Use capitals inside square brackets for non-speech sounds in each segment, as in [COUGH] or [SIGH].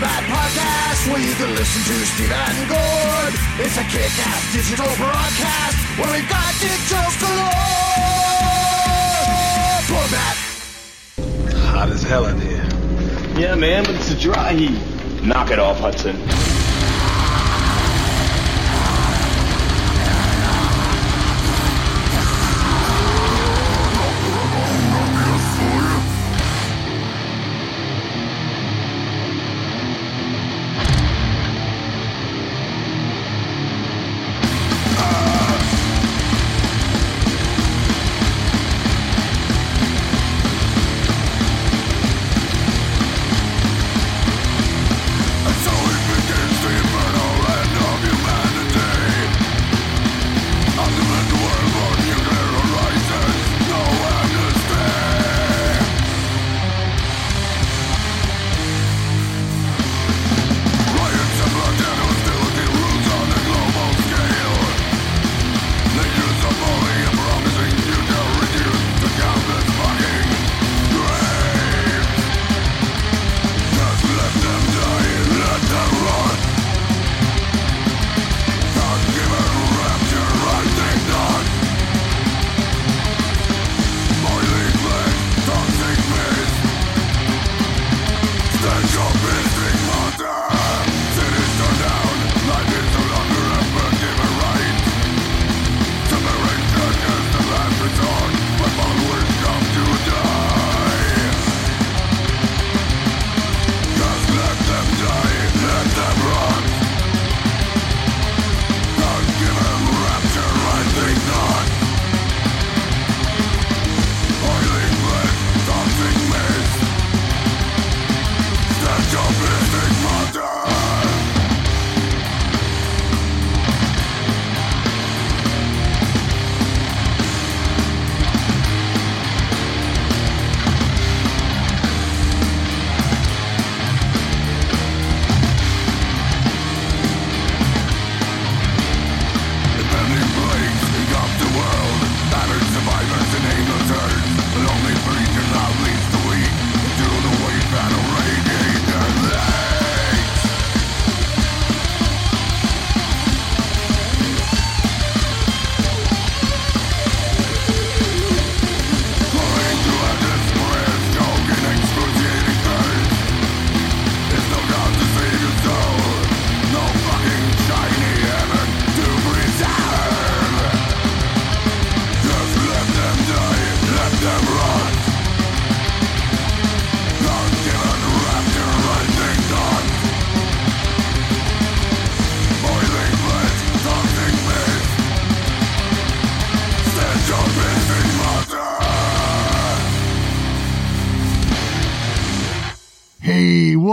For the Bone Bat Podcast where you can listen to Steve and Gord. It's a kick-ass digital broadcast where we've got dick jokes galore. Bone Bat. Hot as hell in here. Yeah, man, but it's a dry heat. Knock it off, Hudson.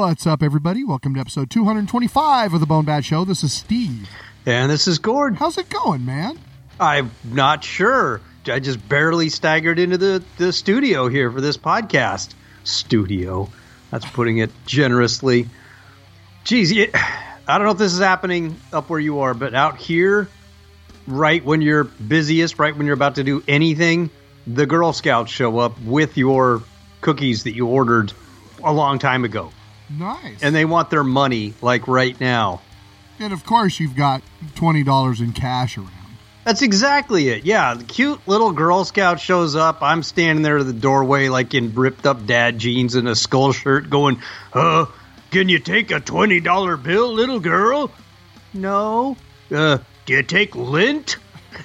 What's up, everybody? Welcome to episode 225 of the Bone Bat Show. This is Steve. And this is Gord. How's it going, man? I'm not sure. I just barely staggered into the, the studio here for this podcast. Studio. That's putting it generously. Geez, it, I don't know if this is happening up where you are, but out here, right when you're busiest, right when you're about to do anything, the Girl Scouts show up with your cookies that you ordered a long time ago. Nice. And they want their money, like right now. And of course, you've got $20 in cash around. That's exactly it. Yeah, the cute little Girl Scout shows up. I'm standing there at the doorway, like in ripped up dad jeans and a skull shirt, going, "Uh, can you take a twenty dollar bill, little girl?" No. Uh, do you take lint?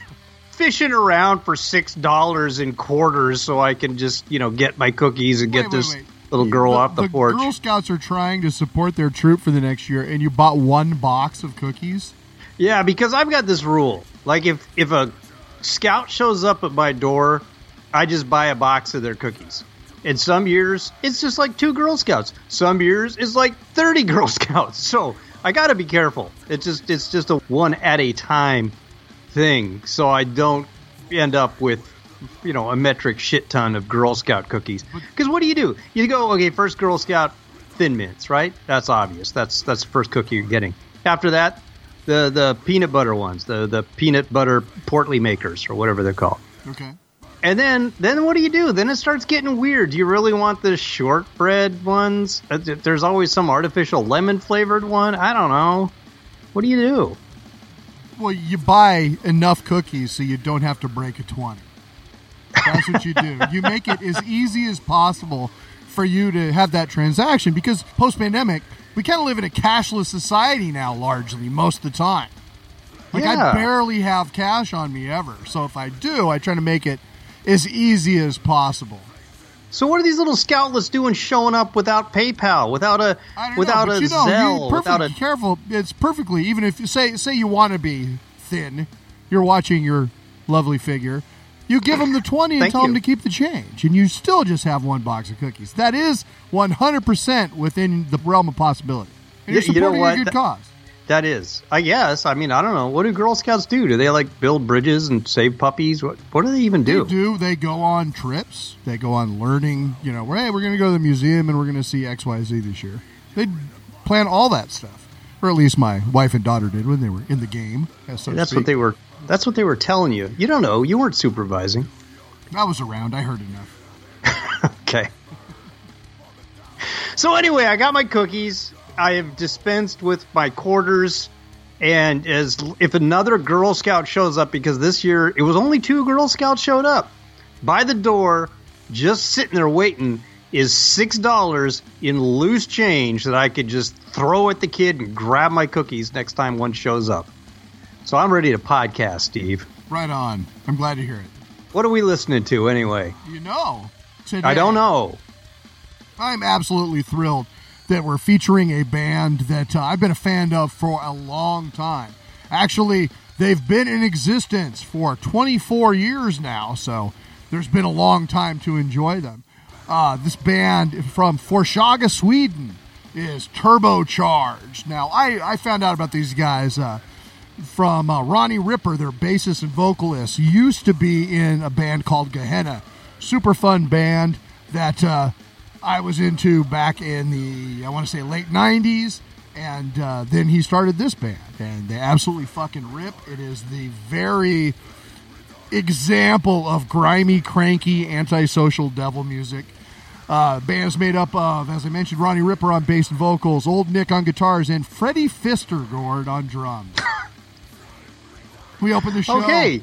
[LAUGHS] Fishing around for six dollars in quarters so I can just, you know, get my cookies and get Wait, wait, this wait. Little girl off the, porch. Girl Scouts are trying to support their troop for the next year, and you bought one box of cookies? Yeah, because I've got this rule. Like if if a scout shows up at my door, I just buy a box of their cookies. And some years it's just like two Girl Scouts. Some years it's like thirty [LAUGHS] Girl Scouts. So I got to be careful. It's just it's just a one at a time thing, so I don't end up with you know a metric shit ton of Girl Scout cookies. Because what do you do? You go okay, first Girl Scout Thin Mints, right? That's obvious. That's that's the first cookie you're getting. After that, the the peanut butter ones, the the peanut butter portly makers or whatever they're called. Okay. And then, then what do you do? Then it starts getting weird. Do you really want the shortbread ones? Uh, There's always some artificial lemon flavored one. I don't know. What do you do? Well, you buy enough cookies so you don't have to break a 20. That's what you do. You make it as easy as possible for you to have that transaction because post pandemic, we kind of live in a cashless society now, largely, most of the time. Like, I barely have cash on me ever. So if I do, I try to make it as easy as possible. So what are these little scoutlets doing, showing up without PayPal, without a without know, a you know, Zelle, without perfect, a careful. It's perfectly even if you say say you want to be thin, you're watching your lovely figure. You give them the twenty and Thank tell them to keep the change, and you still just have one box of cookies. That is one hundred percent within the realm of possibility. And you're Y- you know what? a good That- cause. that is. I guess. I mean, I don't know. What do Girl Scouts do? Do they like build bridges and save puppies? What what do they even do? They do. They go on trips. They go on learning. You know, hey, we're going to go to the museum and we're going to see X, Y, Z this year. They plan all that stuff, or at least my wife and daughter did when they were in the game. That's speak. what they were. That's what they were telling you. You don't know. You weren't supervising. I was around. I heard enough. [LAUGHS] Okay. So anyway, I got my cookies. I have dispensed with my quarters, and as if another Girl Scout shows up, because this year it was only two Girl Scouts showed up by the door, just sitting there waiting, is six dollars in loose change that I could just throw at the kid and grab my cookies next time one shows up. So I'm ready to podcast, Steve. Right on. I'm glad to hear it. What are we listening to anyway? You know, today, I don't know. I'm absolutely thrilled that we're featuring a band that uh, I've been a fan of for a long time. Actually, they've been in existence for 24 years now, so there's been a long time to enjoy them. Uh, this band from Forshaga, Sweden, is Turbocharged. Now, I, I found out about these guys uh, from uh, Ronnie Ripper, their bassist and vocalist, used to be in a band called Gehennah. Super fun band that uh, I was into back in the, I want to say, late 90s. And uh, then he started this band, and they absolutely fucking rip. It is the very example of grimy, cranky, antisocial devil music. Uh, band's made up of, as I mentioned, Ronnie Ripper on bass and vocals, Old Nick on guitars, and Freddie Fistergord on drums. [LAUGHS] we open the show. Okay.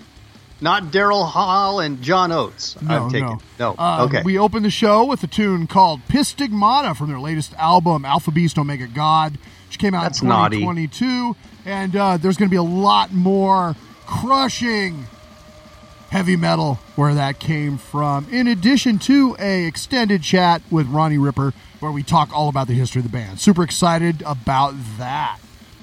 Not Daryl Hall and John Oates. No, I'm taking. no. No. Uh, okay. We open the show with a tune called Pistigmata from their latest album, Alpha Beast Omega God, which came out That's in naughty. 2022. And uh, there's going to be a lot more crushing heavy metal where that came from. In addition to a extended chat with Ronnie Ripper where we talk all about the history of the band. Super excited about that.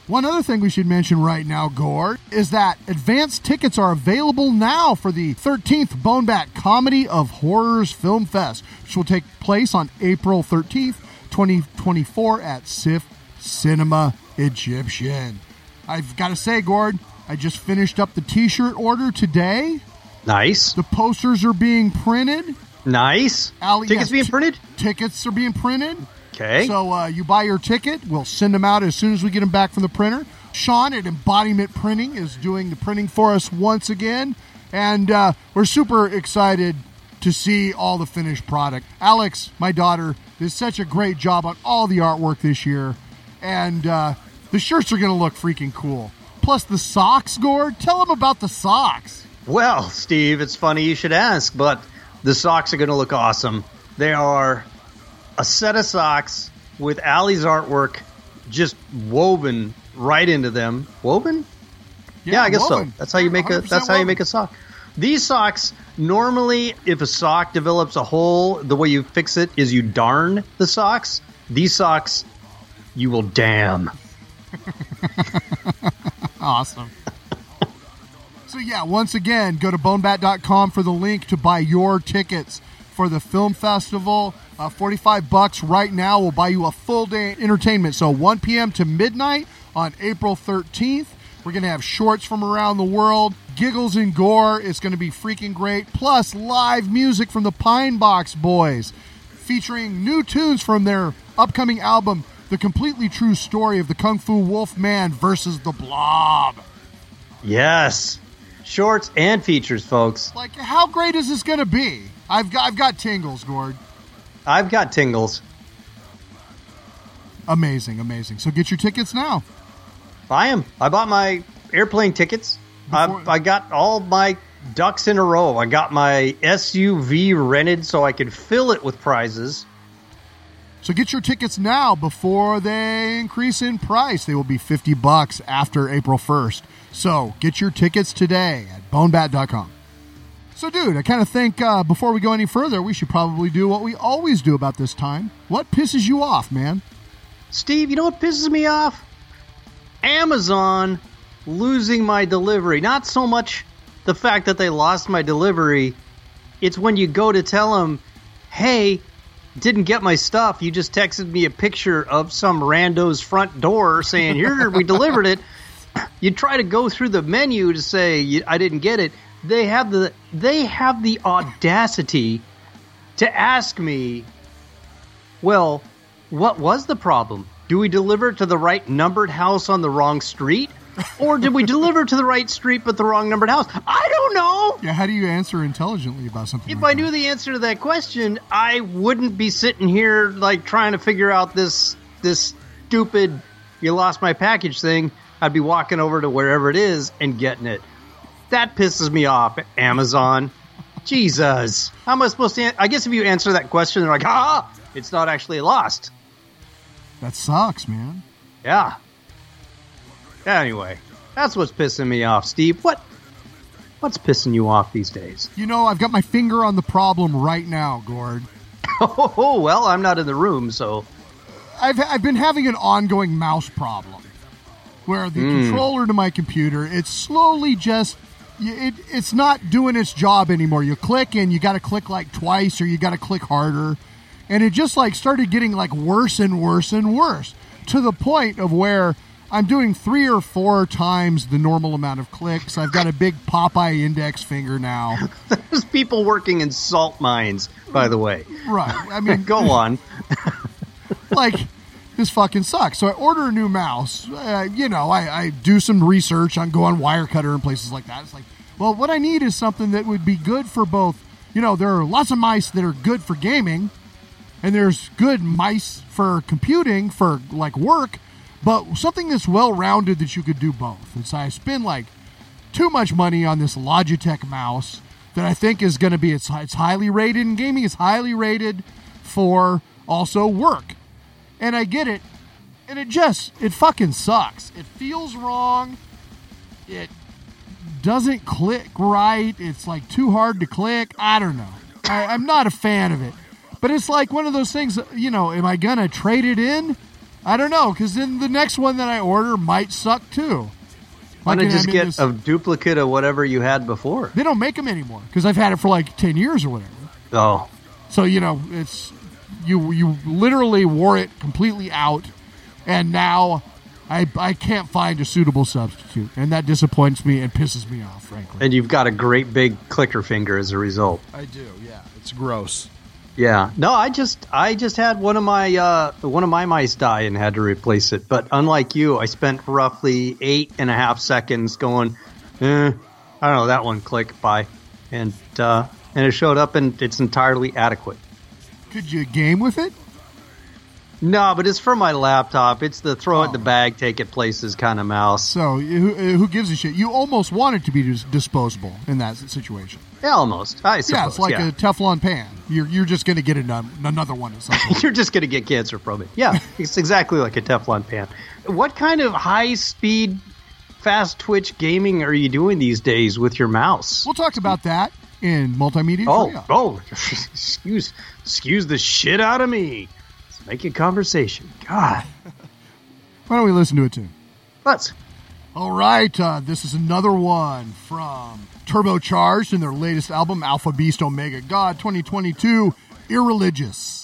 One other thing we should mention right now, Gord, is that advanced tickets are available now for the 13th BoneBat Comedy of Horrors Film Fest, which will take place on April 13th, 2024 at SIFF Cinema Egyptian. I've got to say, Gord, I just finished up the t shirt order today. nice. The posters are being printed. Nice. Ali- Tickets yes, being t- printed? Tickets are being printed. Okay. So uh, you buy your ticket. We'll send them out as soon as we get them back from the printer. Sean at Embodiment Printing is doing the printing for us once again, and uh, we're super excited to see all the finished product. Alex, my daughter, did such a great job on all the artwork this year, and uh, the shirts are going to look freaking cool. Plus the socks, Gord. Tell them about the socks. Well, Steve, it's funny you should ask, but the socks are going to look awesome. They are a set of socks with Allie's artwork just woven right into them. Woven? Yeah, I guess woven. so. That's how you make a that's how you make a sock. These socks normally if a sock develops a hole, the way you fix it is you darn the socks. These socks you will damn. [LAUGHS] awesome. so yeah, once again, go to bonebat.com for the link to buy your tickets for the film festival. Uh, 45 bucks right now will buy you a full day entertainment. So 1 p.m. to midnight on April 13th. We're going to have shorts from around the world, giggles and gore. It's going to be freaking great. Plus live music from the Pine Box Boys featuring new tunes from their upcoming album, The Completely True Story of the Kung Fu Wolf Man versus the Blob. Yes. Shorts and features, folks. Like, how great is this going to be? I've got, I've got tingles, Gord. I've got tingles. Amazing, amazing. So get your tickets now. I am. I bought my airplane tickets. I, I got all my ducks in a row. I got my SUV rented so I could fill it with prizes. So get your tickets now before they increase in price. They will be 50 bucks after April 1st. So get your tickets today at bonebat.com. So, dude, I kind of think uh, before we go any further, we should probably do what we always do about this time. What pisses you off, man? Steve, you know what pisses me off? Amazon losing my delivery. Not so much the fact that they lost my delivery, it's when you go to tell them, hey, didn't get my stuff. You just texted me a picture of some rando's front door saying, here, we delivered it. [LAUGHS] You try to go through the menu to say, I didn't get it. They have the they have the audacity to ask me well, what was the problem? Do we deliver to the right numbered house on the wrong street? Or did we deliver to the right street but the wrong numbered house? I don't know. Yeah, how do you answer intelligently about something If like I knew the answer to that question, I wouldn't be sitting here like trying to figure out this this stupid you lost my package thing. I'd be walking over to wherever it is and getting it. That pisses me off, Amazon. Jesus. How am I supposed to? An- I guess if you answer that question, they're like, ah, it's not actually lost. That sucks, man. Yeah. Anyway, that's what's pissing me off, Steve. What? What's pissing you off these days? You know, I've got my finger on the problem right now, Gord. [LAUGHS] Oh well, I'm not in the room, so I've I've been having an ongoing mouse problem, where the controller to my computer it's slowly just it it's not doing its job anymore. You click and you got to click like twice, or you got to click harder, and it just like started getting like worse and worse and worse to the point of where I'm doing three or four times the normal amount of clicks. I've got a big Popeye index finger now. [LAUGHS] there's people working in salt mines, by the way. Right. I mean, [LAUGHS] Go on. [LAUGHS] like this fucking sucks. So I order a new mouse. Uh, you know, I, I do some research on go on Wirecutter and places like that. It's like, well, what I need is something that would be good for both. You know, there are lots of mice that are good for gaming, and there's good mice for computing for like work, but something that's well rounded that you could do both. And so I spend like too much money on this Logitech mouse that I think is going to be it's, it's highly rated in gaming. It's highly rated for also work, and I get it, and it just it fucking sucks. It feels wrong. It doesn't click right. It's like too hard to click. I don't know. I, I'm not a fan of it, but it's like one of those things. You know, am I gonna trade it in? I don't know, because then the next one that I order might suck too. Why not just get this- a duplicate of whatever you had before? they don't make them anymore because I've had it for like ten years or whatever. Oh, So you know, it's you you literally wore it completely out, and now I I can't find a suitable substitute, and that disappoints me and pisses me off, frankly. and you've got a great big clicker finger as a result. I do, yeah. It's gross. Yeah. No, I just I just had one of my uh, one of my mice die and had to replace it. But unlike you, I spent roughly eight and a half seconds going, eh, I don't know that one click by, and uh, and it showed up and it's entirely adequate. Could you game with it? No, but it's for my laptop. It's the throw it in the Oh. bag, take it places kind of mouse. So who, uh, who gives a shit? You almost want it to be dis- disposable in that situation. Yeah, almost. I suppose. yeah, it's like yeah. a Teflon pan. You're you're just going to get ano- um, another one at some point. You're just going to get cancer from it. Yeah, [LAUGHS] it's exactly like a Teflon pan. What kind of high speed, fast twitch gaming are you doing these days with your mouse? we'll talk about that in multimedia. Oh, Korea. oh, [LAUGHS] excuse, excuse the shit out of me. Let's make a conversation. God, [LAUGHS] Why don't we listen to it too? let's. All right, uh, this is another one from Turbocharged in their latest album, Alpha Beast Omega God 2022, Irreligious.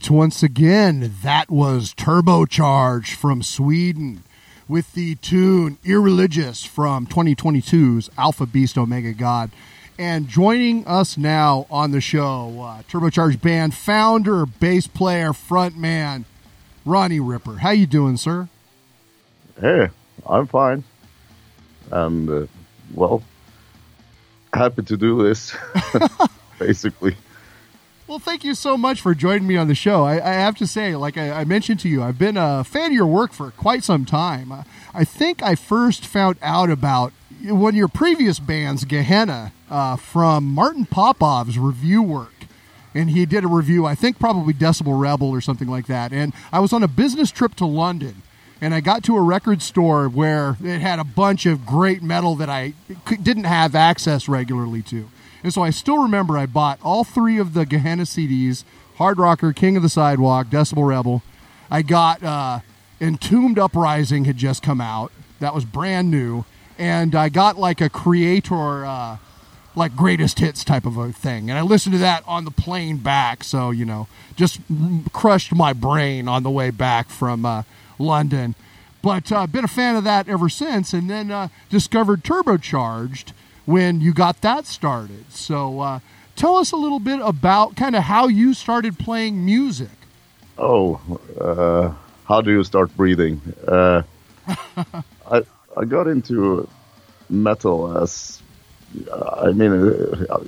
Right, once again, that was Turbocharge from Sweden with the tune Irreligious from 2022's Alpha Beast Omega God. And joining us now on the show, uh, Turbocharge band founder, bass player, frontman, Ronnie Ripper. How you doing, sir? Hey, I'm fine. And, uh, well, happy to do this, [LAUGHS] basically. Well, thank you so much for joining me on the show. I, I have to say, like I, I, mentioned to you, I've been a fan of your work for quite some time. Uh, I think I first found out about one of your previous bands, Gehennah, uh, from Martin Popov's review work. And he did a review, I think probably Decibel Rebel or something like that. And I was on a business trip to London. and I got to a record store where it had a bunch of great metal that I didn't have access regularly to. And so I still remember I bought all three of the Gehennah CDs Hard Rocker, King of the Sidewalk, Decibel Rebel. I got uh, Entombed Uprising had just come out. That was brand new. And I got like a creator, uh, like greatest hits type of a thing. And I listened to that on the plane back. So, you know, just crushed my brain on the way back from uh, London. But I've uh, been a fan of that ever since. And then uh, discovered Turbocharged when you got that started. So uh, tell us a little bit about kind of how you started playing music. Oh, uh, how do you start breathing? Uh, [LAUGHS] I I got into metal as I mean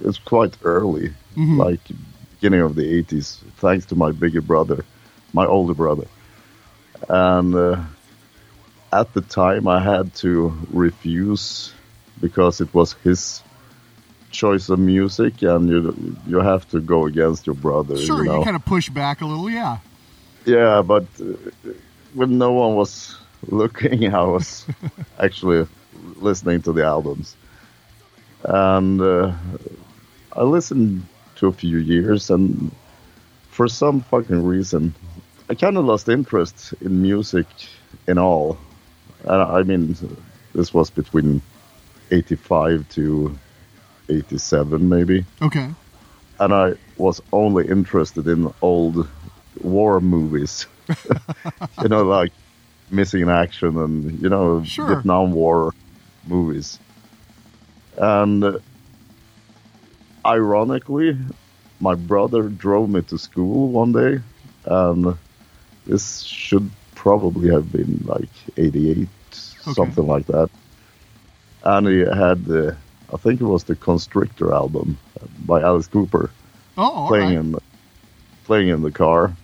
it's quite early, mm-hmm. like beginning of the eighties, thanks to my bigger brother, my older brother, and uh, at the time I had to refuse because it was his choice of music, and you you have to go against your brother. Sure, you, know? you kind of push back a little, yeah. Yeah, but uh, when no one was [LAUGHS] looking, I was [LAUGHS] actually listening to the albums, and uh, I listened to a few years, and for some fucking reason, I kind of lost interest in music in all. And I mean, this was between 85 to 87 maybe. Okay. And I was only interested in old war movies. [LAUGHS] you know, like Missing in Action and, you know, sure. Vietnam War movies. And uh, ironically, my brother drove me to school one day, and this should probably have been like 88, okay. something like that and he had the I think it was the Constrictor album by Alice Cooper oh, playing right. in the, playing in the car.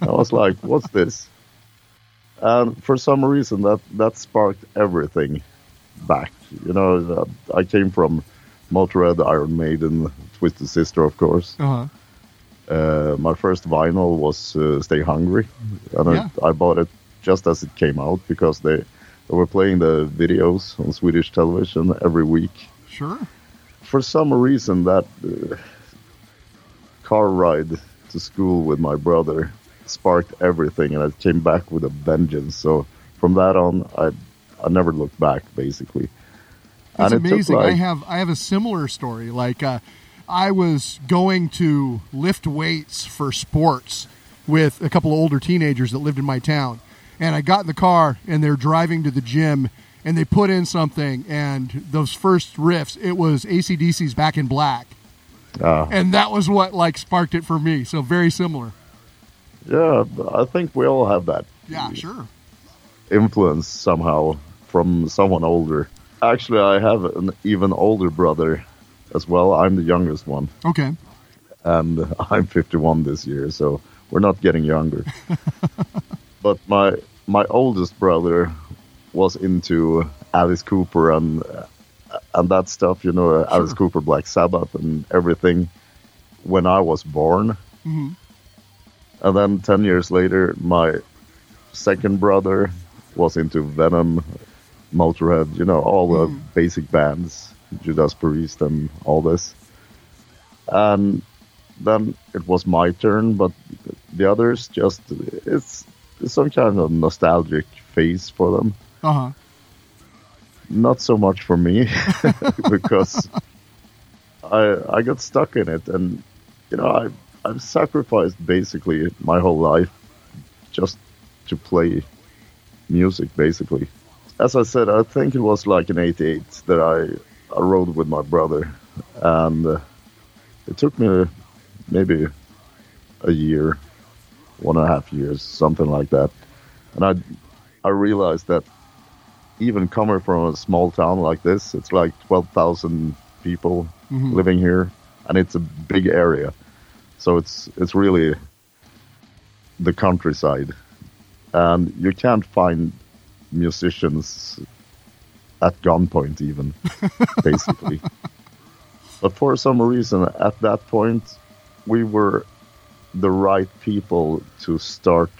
I was [LAUGHS] like, "What's this?" And for some reason, that that sparked everything back. You know, I came from Motorhead, Iron Maiden, Twisted Sister, of course. Uh-huh. Uh, my first vinyl was uh, Stay Hungry, and Yeah. I, I bought it just as it came out because they they were playing the videos on Swedish television every week. Sure. For some reason, that uh, car ride to school with my brother sparked everything, and I came back with a vengeance. So from that on, I I never looked back, basically. It's And it took, amazing. I have I have a similar story. Like uh, I was going to lift weights for sports with a couple of older teenagers that lived in my town, and I got in the car and they're driving to the gym and they put in something and those first riffs it was ACDC's Back in Black, Uh, and that was what like sparked it for me. So very similar. yeah, I think we all have that Yeah, sure. influence somehow from someone older. Actually, I have an even older brother as well. I'm the youngest one, Okay. and [LAUGHS] I'm 51 this year, so we're not getting younger. [LAUGHS] but my my oldest brother was into Alice Cooper and and that stuff, you know, Alice Sure. Cooper, Black Sabbath, and everything. When I was born, hmm and then 10 years later, my second brother was into Venom, Motorhead, you know, all the basic bands, Judas Priest and all this. And then it was my turn, but the others just, it's some kind of nostalgic phase for them. Uh huh. Not so much for me, [LAUGHS] because I, I got stuck in it and, you know, I, I've sacrificed basically my whole life just to play music, basically. As I said, I think it was like in '88 that I I rode with my brother, and uh, it took me maybe a year, one and a half years, something like that, and I I realized that even coming from a small town like this, it's like twelve thousand people mm-hmm. living here, and it's a big area, so it's it's really the countryside. And you can't find musicians at gunpoint even [LAUGHS] basically. But for some reason at that point we were the right people to start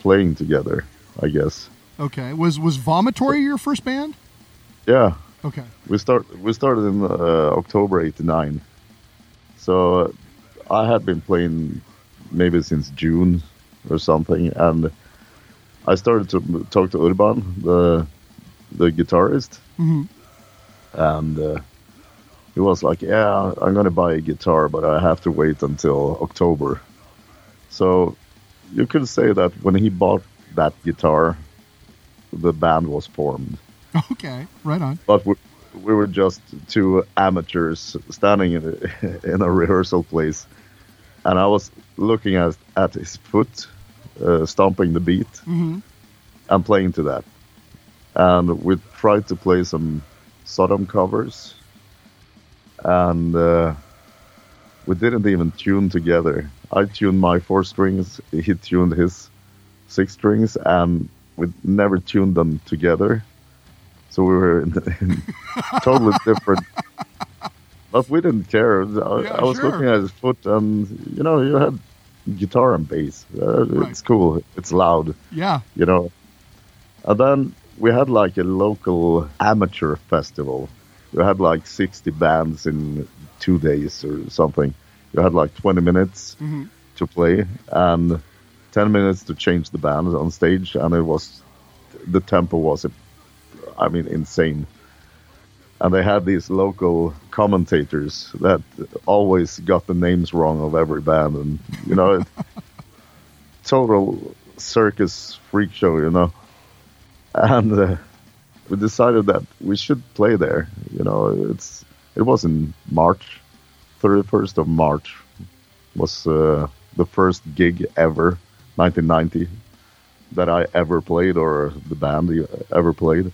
playing together I guess. Okay. Was was Vomitory your first band? Yeah, Okay. we start we started in uh, October '89. So uh, I had been playing maybe since June or something, and I started to talk to Urban, the the guitarist, hmm and uh, he was like, "Yeah, I'm gonna buy a guitar, but I have to wait until October." So you could say that when he bought that guitar, the band was formed. Okay. Right on. But we, we were just two amateurs standing in a, [LAUGHS] in a rehearsal place, and I was looking at at his foot, uh, stomping the beat, hmm and playing to that. And we tried to play some Sodom covers, and uh, we didn't even tune together. I tuned my four strings, he tuned his six strings, and we never tuned them together. So we were in, [LAUGHS] in totally different. [LAUGHS] But we didn't care. I, Yeah, I was sure. looking at his foot, and you know, you had guitar and bass. Uh, Right. It's cool. It's loud Yeah. you know. And then we had like a local amateur festival. You had like 60 bands in two days or something. You had like 20 minutes hmm to play and 10 minutes to change the band on stage, and it was the tempo was, I mean, insane. And they had these local commentators that always got the names wrong of every band, and you know, [LAUGHS] total circus freak show, you know. And uh, we decided that we should play there. You know, it's it was in March, thirty first of March was uh, the first gig ever, 1990, that I ever played or the band ever played.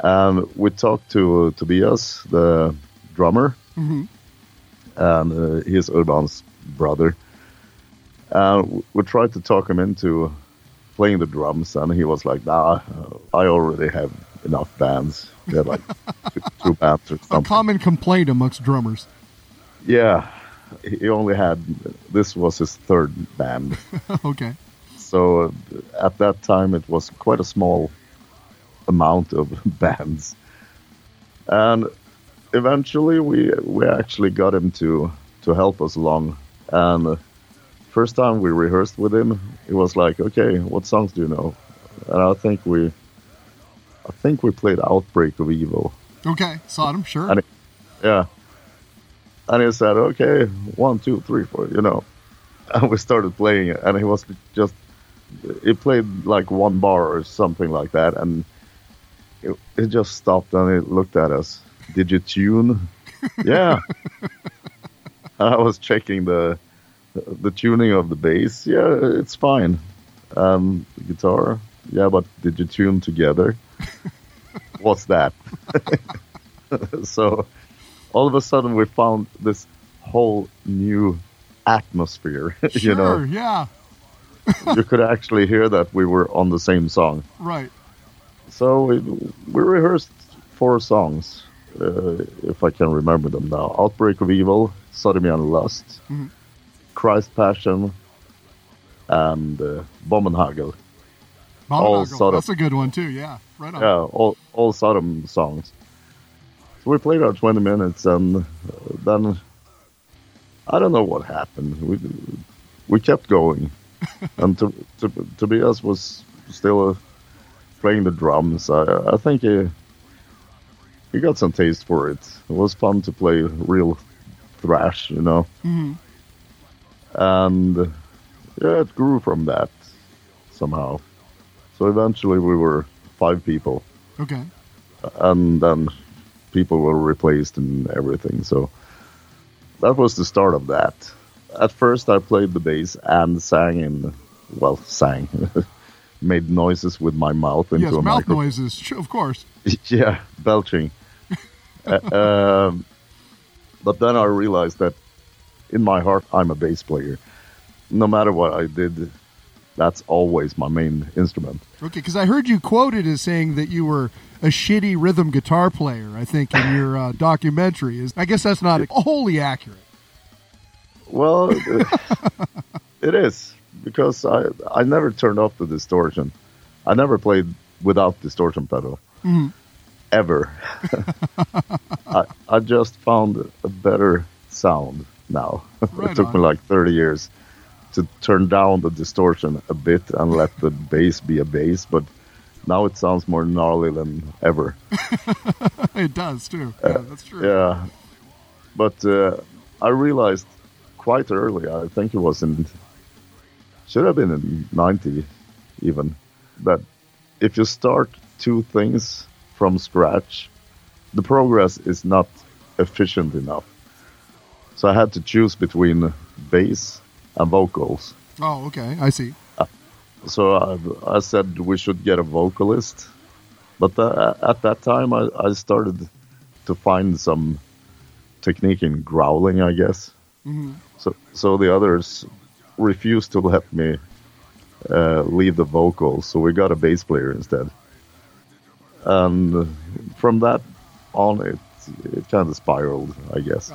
And we talked to Tobias, the drummer, hmm and uh, he's Urban's brother. And we tried to talk him into playing the drums, and he was like, "Nah, uh, I already have enough bands. We had like two, bands or [LAUGHS] A something." common complaint amongst drummers. Yeah, he only had this was his third band. [LAUGHS] okay. So uh, at that time, it was quite a small amount of [LAUGHS] bands, and eventually we we actually got him to to help us along. And first time we rehearsed with him, it was like, "Okay, what songs do you know?" And I think we, I think we played "Outbreak of Evil." Okay. Sodom. Sure. And it- Yeah. And he said, okay, one, two, three, four, you know. [LAUGHS] And we started playing it, and he was just, he played like one bar or something like that, and it, it just stopped and it looked at us. Did you tune? [LAUGHS] yeah. and I was checking the the tuning of the bass. Yeah, it's fine. Um, the guitar. Yeah, but did you tune together? [LAUGHS] What's that? [LAUGHS] so all of a sudden we found this whole new atmosphere [LAUGHS] sure. you know Yeah. you could actually hear that we were on the same song Right. so we, we rehearsed four songs uh, if i can remember them now outbreak of evil sodomy and lust Mhm. Christ passion and uh, Bombenhagel. All. Sodom. That's a good one too. Yeah. Right on. Yeah, all all Sodom songs. So we played our 20 minutes, and uh, then I don't know what happened. We we kept going, [LAUGHS] and to, to Tobias was still uh, playing the drums. I I think he he got some taste for it. It was fun to play real thrash, you know, hmm and yeah, it grew from that somehow. So eventually, we were five people Okay. and then people were replaced and everything. So that was the start of that. At first, I played the bass and sang in, well, sang, [LAUGHS] made noises with my mouth into Yes, a mouth microphone. noises. [LAUGHS] Of course. [LAUGHS] yeah, belching. uh, um, but then I realized that in my heart, I'm a bass player. No matter what I did, that's always my main instrument. Okay, because I heard you quoted as saying that you were a shitty rhythm guitar player. I think in your uh, documentary is. I guess that's not wholly accurate. Well, [LAUGHS] it is because I I never turned off the distortion. I never played without distortion pedal Mhm. ever. [LAUGHS] I, I just found a better sound now. Right [LAUGHS] it took me like 30 years to turn down the distortion a bit and let the bass be a bass, but now it sounds more gnarly than ever. [LAUGHS] it does too. Yeah, that's true. Yeah, but uh, I realized quite early. I think it was in should have been in '90, even that if you start two things from scratch, the progress is not efficient enough. So I had to choose between bass and vocals. Oh, okay. I see. So I, I said we should get a vocalist, but uh, at that time I, I started to find some technique in growling, I guess. Mhm. So so the others refused to let me uh, leave the vocals, so we got a bass player instead. And from that on, it it kind of spiraled, I guess.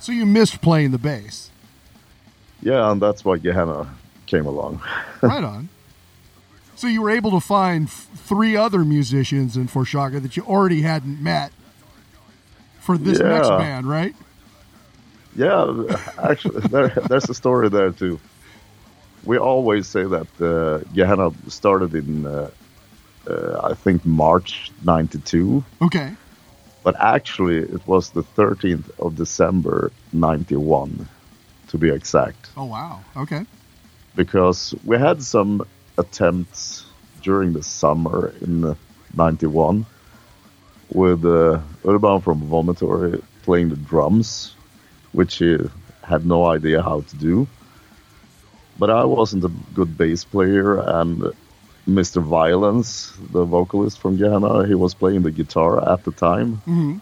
So you missed playing the bass. Yeah, and that's why Gehennah came along. [LAUGHS] right on. So you were able to find f- three other musicians in Forshaga that you already hadn't met for this next band, right? Yeah, actually, there, there's a story there too. We always say that uh, Gehennah started in, uh, uh, I think, March '92, Okay. But actually it was the 13th of December '91, to be exact, Oh wow. Okay. because we had some attempts during the summer in '91 with uh, Urban from Vomitory playing the drums, which he had no idea how to do. But I wasn't a good bass player, and Mr. Violence, the vocalist from Gehennah, he was playing the guitar at the time, hmm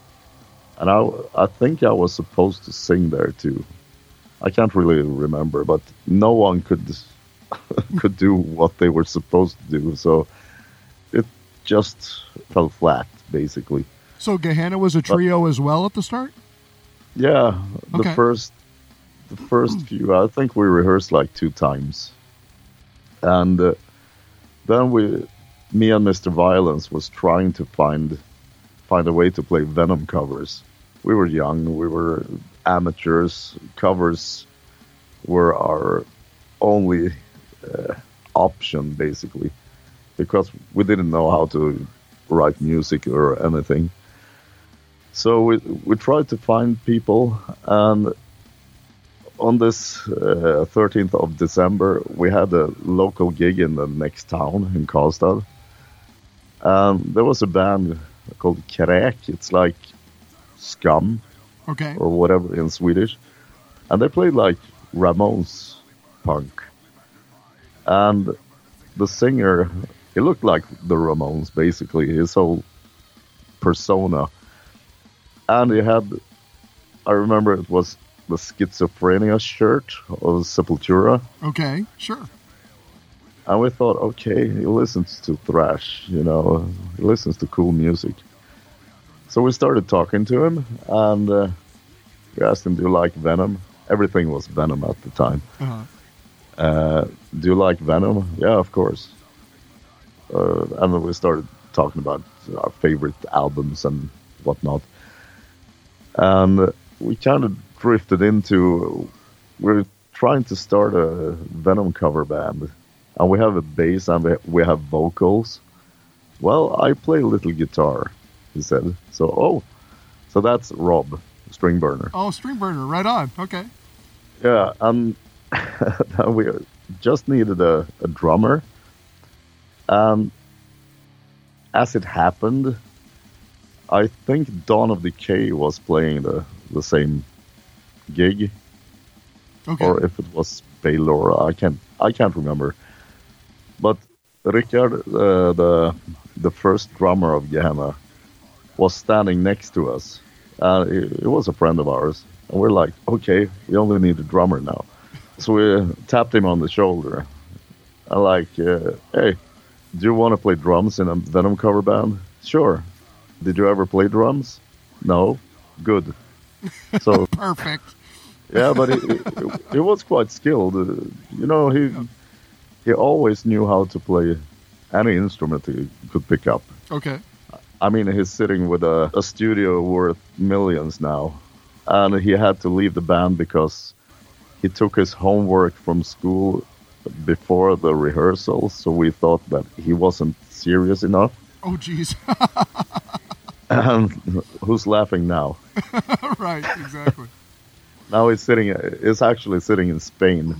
and I, I think I was supposed to sing there too. I can't really remember, but no one could [LAUGHS] could do what they were supposed to do, so it just fell flat, basically. So Gehennah was a trio as well at the start. Yeah, the Okay. first the first few, I think we rehearsed like two times, and uh, then we, me and Mr. Violence was trying to find find a way to play Venom covers. We were young, we were amateurs. Covers were our only uh, option, basically, because we didn't know how to write music or anything. So we we tried to find people, and on this uh, thirteenth of December, we had a local gig in the next town in Karlstad. And there was a band called Kräk. It's like Scum Okay. or whatever in Swedish, and they played like Ramones punk. And the singer, he looked like the Ramones basically. His whole persona and he had I remember it was the schizophrenia shirt of Sepultura, Okay. Sure. and we thought, okay, he listens to thrash, you know, he listens to cool music. So we started talking to him, and uh, we asked him, "Do you like Venom?" Everything was Venom at the time. Uh-huh. Uh, do you like Venom? Yeah, of course. Uh, and then we started talking about our favorite albums and whatnot. And we kind of drifted into we're trying to start a Venom cover band, and we have a bass and we- have vocals. Well, I play a little guitar, he said. So, oh, so that's Rob Stringburner. Oh, Stringburner. Right on. Okay. Yeah, and [LAUGHS] we just needed a, a drummer. And as it happened, I think Dawn of Decay was playing the, the same gig, Okay. or if it was Baylor, I can't I can't remember. But Richard, uh, the the first drummer of Gehennah, was standing next to us. Uh, it, he was a friend of ours, and we're like, okay, we only need a drummer now. So we tapped him on the shoulder, and like, uh, hey, do you want to play drums in a Venom cover band? Sure. Did you ever play drums? No. Good. [LAUGHS] So Perfect. yeah, but he, he, he was quite skilled. Uh, you know, he he always knew how to play any instrument he could pick up. Okay. I mean, he's sitting with a, a studio worth millions now, and he had to leave the band because he took his homework from school before the rehearsal, so we thought that he wasn't serious enough. Oh, jeez. [LAUGHS] And who's laughing now? [LAUGHS] right, exactly. Now he's sitting. He's actually sitting in Spain,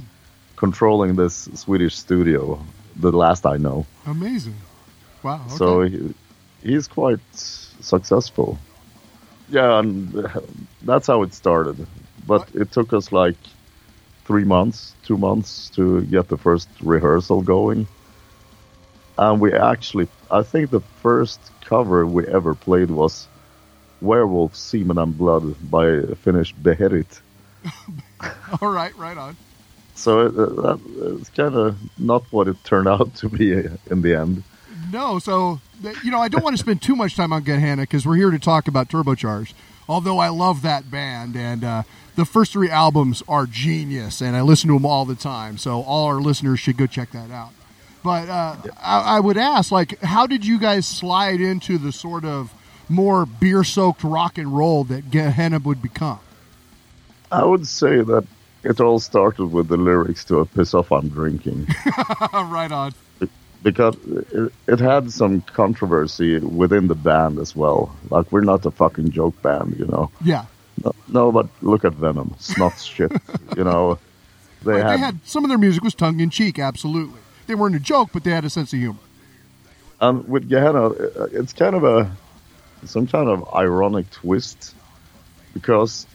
controlling this Swedish studio. The last I know. Amazing. Wow. Okay. So he, he's quite successful. Yeah, and uh, that's how it started. But it took us like three months, two months to get the first rehearsal going. And we actually, I think the first cover we ever played was Werewolf, Semen and Blood by Finnish Beherit. [LAUGHS] All right, right on. So it, uh, that, it's kind of not what it turned out to be in the end. No, so you know, I don't want to spend too much time on Gehennah because we're here to talk about Turbocharged. Although I love that band, and uh, the first three albums are genius, and I listen to them all the time. So all our listeners should go check that out. But uh, I, I would ask, like, how did you guys slide into the sort of more beer-soaked rock and roll that Gehennah would become? I would say that it all started with the lyrics to a piss off I'm drinking. [LAUGHS] right on. because it, it had some controversy within the band as well. Like we're not a fucking joke band, you know. Yeah. No, no but look at Venom, snot [LAUGHS] shit. You know, they Right, had, they had some of their music was tongue in cheek, absolutely. They weren't a joke, but they had a sense of humor. and with Gehennah, uh, it's kind of a some kind of ironic twist because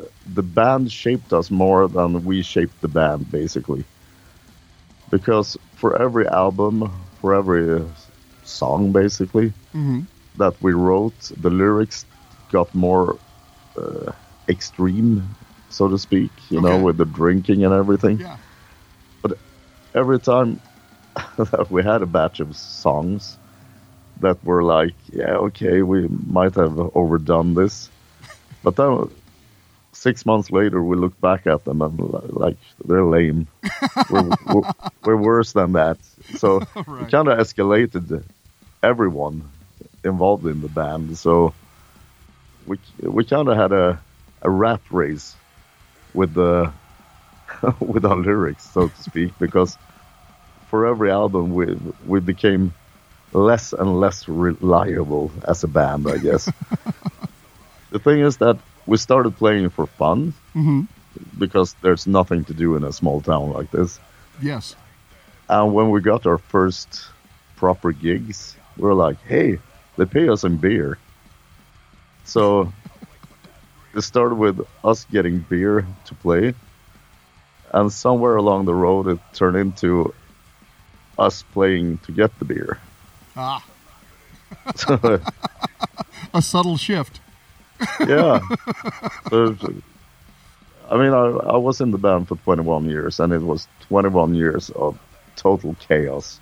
uh, the band shaped us more than we shaped the band, basically. Because for every album, for every uh, song, basically, Mm-hmm. that we wrote, the lyrics got more uh, extreme, so to speak, you Okay. know, with the drinking and everything. Yeah. But Every time [LAUGHS] that we had a batch of songs that were like, yeah, okay, we might have overdone this. [LAUGHS] But then six months later, we look back at them and like, they're lame. we're, we're, [LAUGHS] we're worse than that. So [LAUGHS] we Right. kind of escalated everyone involved in the band. So we we kind of had a a rat race with the with our lyrics, so to speak, because for every album we we became less and less reliable as a band, I guess. [LAUGHS] the thing is that we started playing for fun Mm-hmm. because there's nothing to do in a small town like this. Yes. And when we got our first proper gigs, we were like, hey, they pay us in beer. So [LAUGHS] it started with us getting beer to play. And somewhere along the road, it turned into us playing to get the beer. Ah, [LAUGHS] a subtle shift. [LAUGHS] yeah. I mean, I, I was in the band for 21 years, and it was 21 years of total chaos.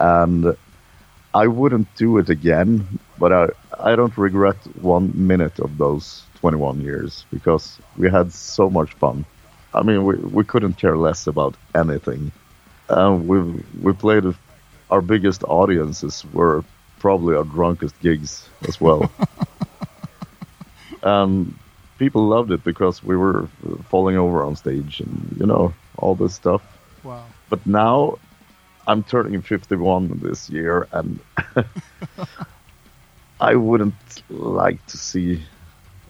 And I wouldn't do it again, but I, I don't regret one minute of those 21 years because we had so much fun. I mean, we, we couldn't care less about anything. We we played, our biggest audiences were probably our drunkest gigs as well. [LAUGHS] and people loved it because we were falling over on stage and, you know, all this stuff. Wow. But now I'm turning 51 this year, and [LAUGHS] I wouldn't like to see.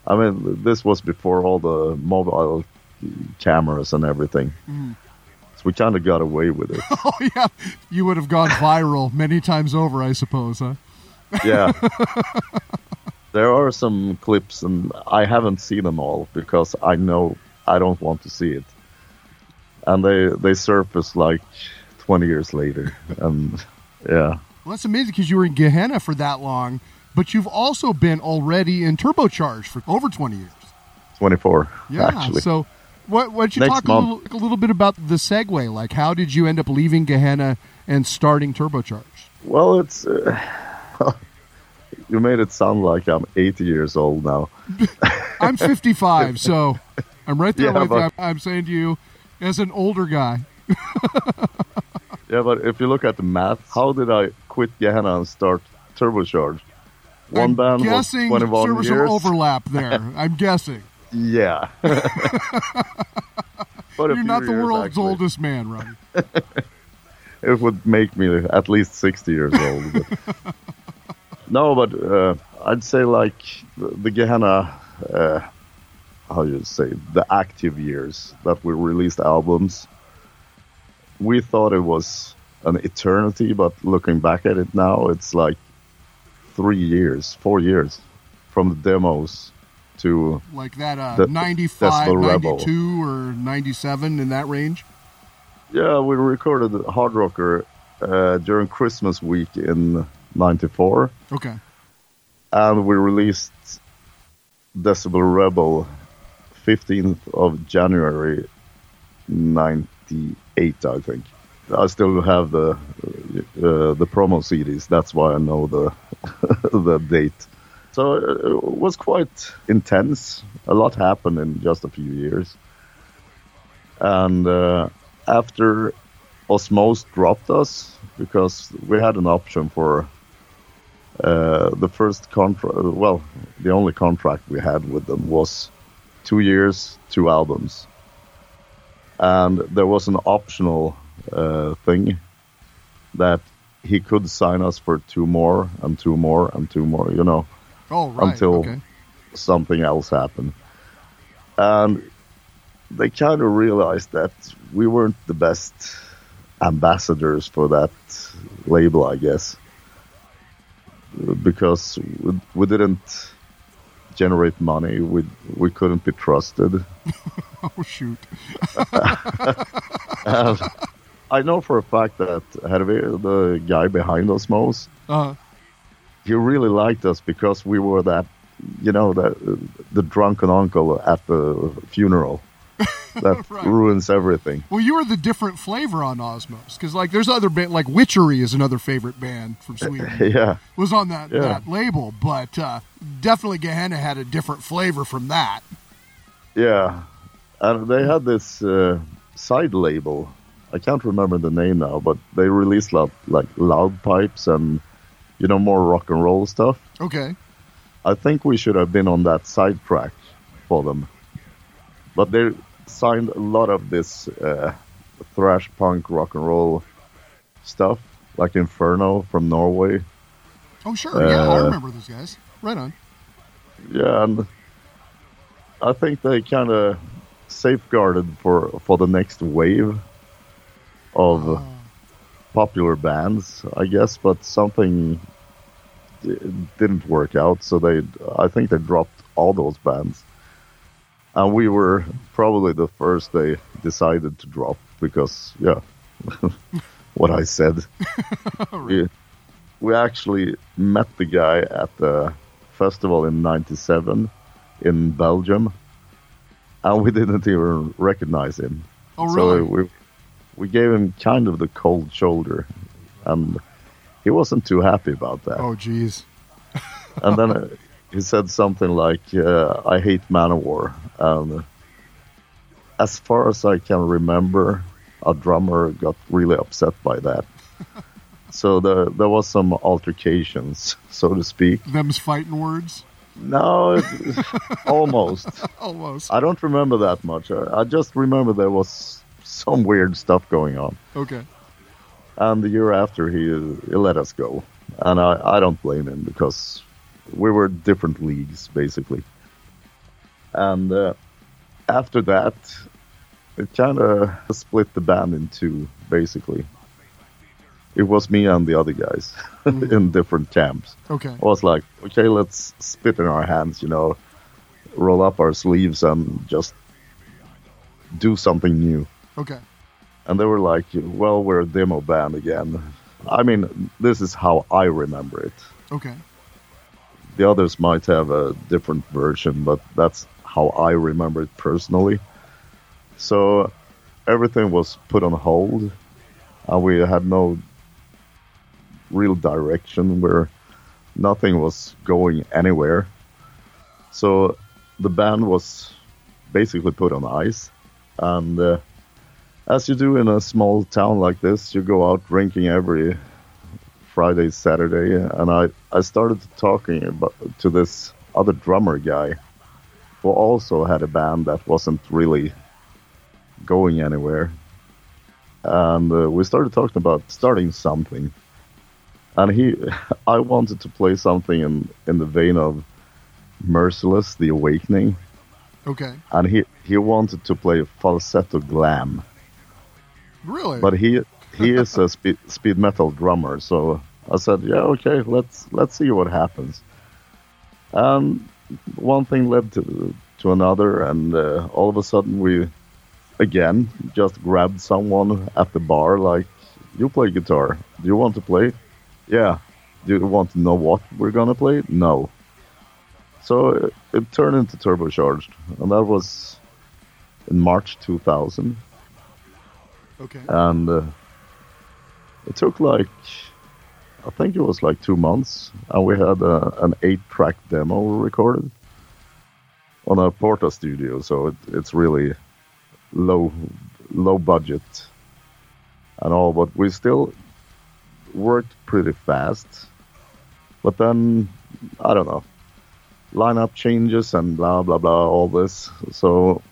I mean, this was before all the mobile cameras and everything. Mhm. So we kind of got away with it. [LAUGHS] Oh yeah, you would have gone viral many times over, I suppose, huh? yeah. [LAUGHS] there are some clips, and I haven't seen them all because I know I don't want to see it. And they they surface like 20 years later, [LAUGHS] and yeah. Well, that's amazing because you were in Gehennah for that long, but you've also been already in Turbocharged for over 20 years. 24 Yeah. actually So, what? Why don't you Next talk a little, a little bit about the segue? Like, how did you end up leaving Gehennah and starting Turbocharged? well it's uh, you made it sound like i'm 80 years old now [LAUGHS] I'm 55, so I'm right there Yeah, with you. but- I'm, I'm saying to you, as an older guy. [LAUGHS] Yeah, but if you look at the math, how did I quit Gehennah and start Turbocharge? One I'm band guessing 21 there was some years. overlap there. [LAUGHS] I'm guessing. Yeah. [LAUGHS] but You're not the world's actually. oldest man, Ronnie. [LAUGHS] It would make me at least 60 years old. But [LAUGHS] no, but uh, I'd say like the, the Gehennah, uh, how you say, the active years that we released albums. We thought it was an eternity, but looking back at it now, it's like three years, four years from the demos to Like that uh, The- 95, Decibel Rebel. 92, or 97 in that range. Yeah, we recorded Hard Rocker uh, during Christmas week in '94, Okay. and we released Decibel Rebel 15th of January '98, I think. I still have the uh, the promo CDs. That's why I know the [LAUGHS] the date. So uh, it was quite intense. A lot happened in just a few years. And uh, after Osmose dropped us, because we had an option for uh, the first contract, well, the only contract we had with them was two years, two albums. And there was an optional uh, thing that he could sign us for two more and two more and two more, you know Oh, right. Until- okay. something else happened. And they kind of realized that we weren't the best ambassadors for that label, I guess. Because we, we didn't generate money, we, we couldn't be trusted. [LAUGHS] Oh, shoot. And [LAUGHS] I know for a fact that Hervé, the guy behind Osmose, Uh, he really liked us because we were that, you know, the the drunken uncle at the funeral [LAUGHS] that Right. ruins everything. well, you were the different flavor on Osmose. Because, like, there's other band, like Witchery is another favorite band from [LAUGHS] Sweden. yeah, was on that, Yeah. that label, but uh, definitely Gehennah had a different flavor from that. yeah, and they had this uh, side label. I can't remember the name now, but they released lot, like loud pipes and you know more rock and roll stuff. Okay. I think we should have been on that side track for them. But they signed a lot of this uh, thrash punk rock and roll stuff, like Inferno from Norway. Oh, sure. yeah, I Uh, remember those guys. Right on. Yeah, and I think they kind of safeguarded for for the next wave of popular bands, I guess. But something didn't work out, so they I think they dropped all those bands, and we were probably the first they decided to drop because yeah, [LAUGHS] what I said. [LAUGHS] we, we actually met the guy at the festival in '97 in Belgium, and we [LAUGHS] didn't even recognize him. Oh, So really? we we gave him kind of the cold shoulder, and he wasn't too happy about that. oh, jeez. [LAUGHS] And then uh, he said something like, uh, "I hate Manowar." And as far as I can remember, a drummer got really upset by that. [LAUGHS] so there there was some altercations, so to speak. Them's fighting words. No, [LAUGHS] almost. Almost. I don't remember that much. I, I just remember there was some weird stuff going on. Okay. And the year after, he, he let us go. And I, I don't blame him because we were different leagues, basically. And uh, after that, it kind of split the band in two, basically. It was me and the other guys [LAUGHS] in different camps. Okay. I was like, okay, let's spit in our hands, you know, roll up our sleeves and just do something new. Okay. And they were like, well, we're a demo band again. I mean, this is how I remember it. Okay. The others might have a different version, but that's how I remember it personally. So everything was put on hold, and we had no real direction where nothing was going anywhere. So the band was basically put on ice, and uh, as you do in a small town like this, you go out drinking every Friday, Saturday, and I, I started talking about to this other drummer guy who also had a band that wasn't really going anywhere. And uh, we started talking about starting something. And he, [LAUGHS] I wanted to play something in, in the vein of Merciless, The Awakening. Okay. And he, he wanted to play falsetto glam. Really? But he he is a speed, speed metal drummer, so I said, yeah, okay, let's let's see what happens. And one thing led to to another, and uh, all of a sudden we again just grabbed someone at the bar, like, you play guitar. Do you want to play? Yeah. Do you want to know what we're gonna play? No. So it, it turned into Turbocharged, and that was in March 2000 okay. and uh, it took like I think it was like two months, and we had a, an eight-track demo recorded on a Porta studio, so it, it's really low low budget and all, but we still worked pretty fast. But then I don't know, lineup changes and blah blah blah, all this. So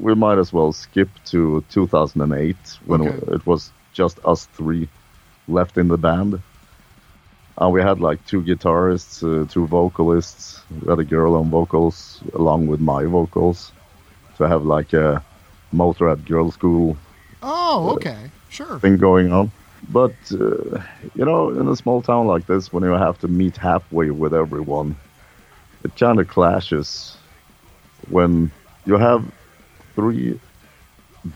we might as well skip to 2008 when Okay. it was just us three left in the band. And we had like two guitarists, uh, two vocalists. We had a girl on vocals along with my vocals to have like a Motorhead Girlschool Oh, okay. Sure. thing going on. But uh, you know, in a small town like this, when you have to meet halfway with everyone, it kind of clashes. When you have three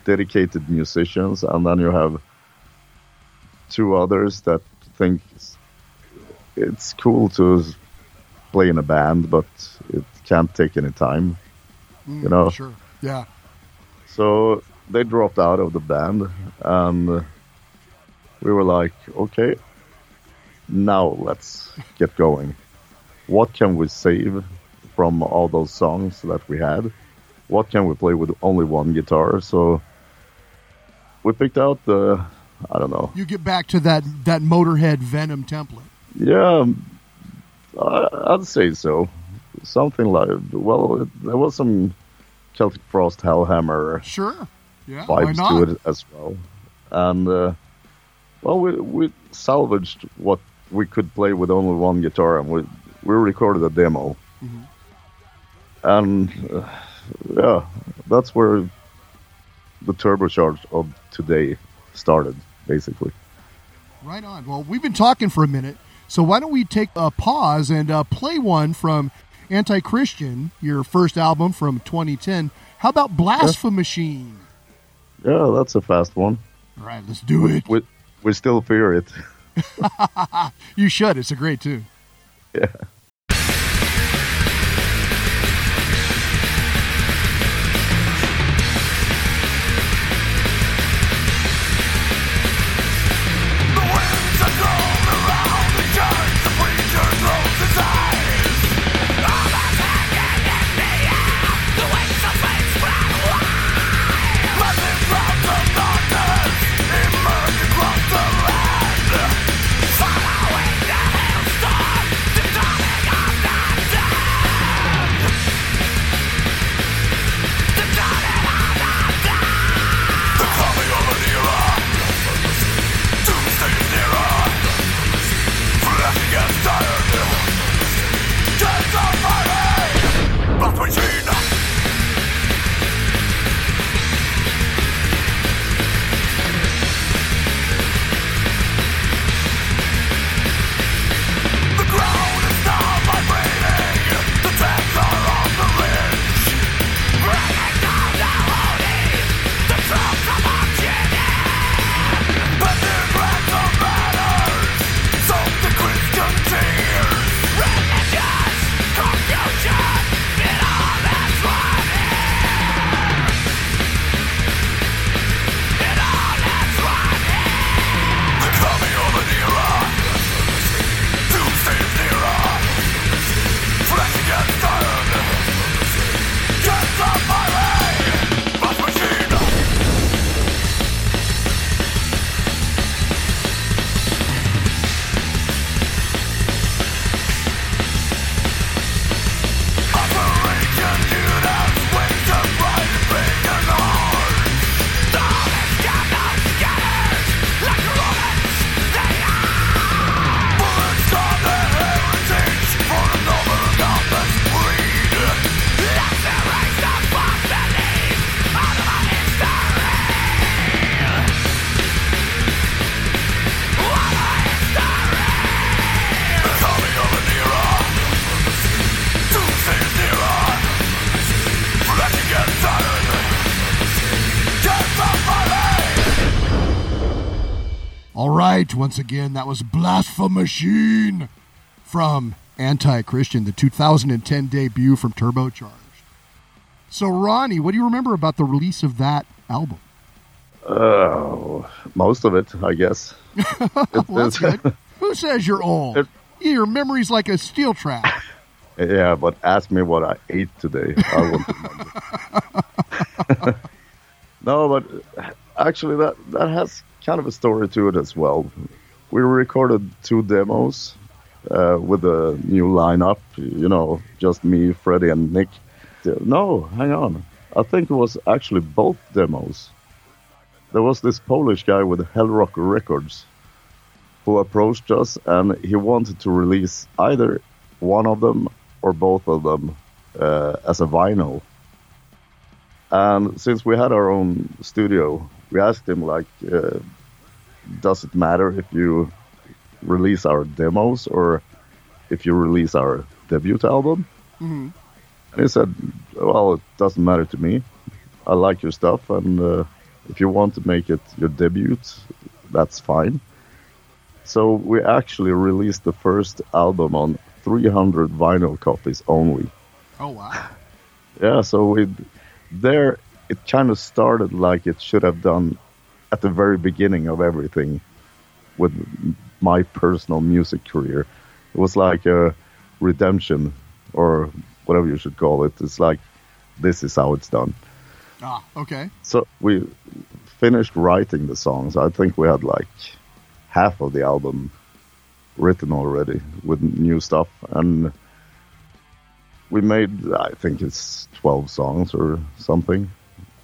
dedicated musicians, and then you have two others that think it's cool to play in a band, but it can't take any time. Mm, you know. Sure. Yeah. So they dropped out of the band, and we were like, okay, now let's get going. What can we save from all those songs that we had? What can we play with only one guitar? So we picked out the, I don't know, You get back to that that Motorhead Venom template. yeah, I, I'd say so. Something like, well, there was some Celtic Frost Hellhammer Sure. Yeah. why vibes to it as well. And uh, well, we we salvaged what we could play with only one guitar, and we we recorded a demo. Mhm. And uh, yeah, that's where the turbocharge of today started, basically. Right on. Well, we've been talking for a minute, so why don't we take a pause and uh, play one from Anti Christian, your first album from 2010. How about Blasphemachine? Yeah, that's a fast one. All right, let's do it. We we still fear it. [LAUGHS] You should. It's a great tune. [LAUGHS] yeah. Once again, that was Blasphemachine from Anti Christian, the 2010 debut from Turbocharged. So, Ronnie, what do you remember about the release of that album? Uh, most of it, I guess. [LAUGHS] Well. Who says you're old? It- Your memory's like a steel trap. [LAUGHS] yeah, but ask me what I ate today. I won't remember. [LAUGHS] no, but actually, that that has kind of a story to it as well. We recorded two demos uh, with a new lineup. You know, just me, Freddie, and Nick. No, hang on. I think it was actually both demos. There was this Polish guy with Hellrock Records who approached us, and he wanted to release either one of them or both of them uh, as a vinyl. And since we had our own studio, we asked him like, uh, "Does it matter if you release our demos or if you release our debut album?" Mhm. And he said, "Well, it doesn't matter to me. I like your stuff, and uh, if you want to make it your debut, that's fine." So we actually released the first album on 300 vinyl copies only. Oh, wow. Yeah, so we there it kind of started like it should have done at the very beginning of everything with my personal music career. It was like a redemption or whatever you should call it. It's like this is how it's done. Ah, okay. So we finished writing the songs. I think we had like half of the album written already with new stuff, and we made I think it's twelve songs or something,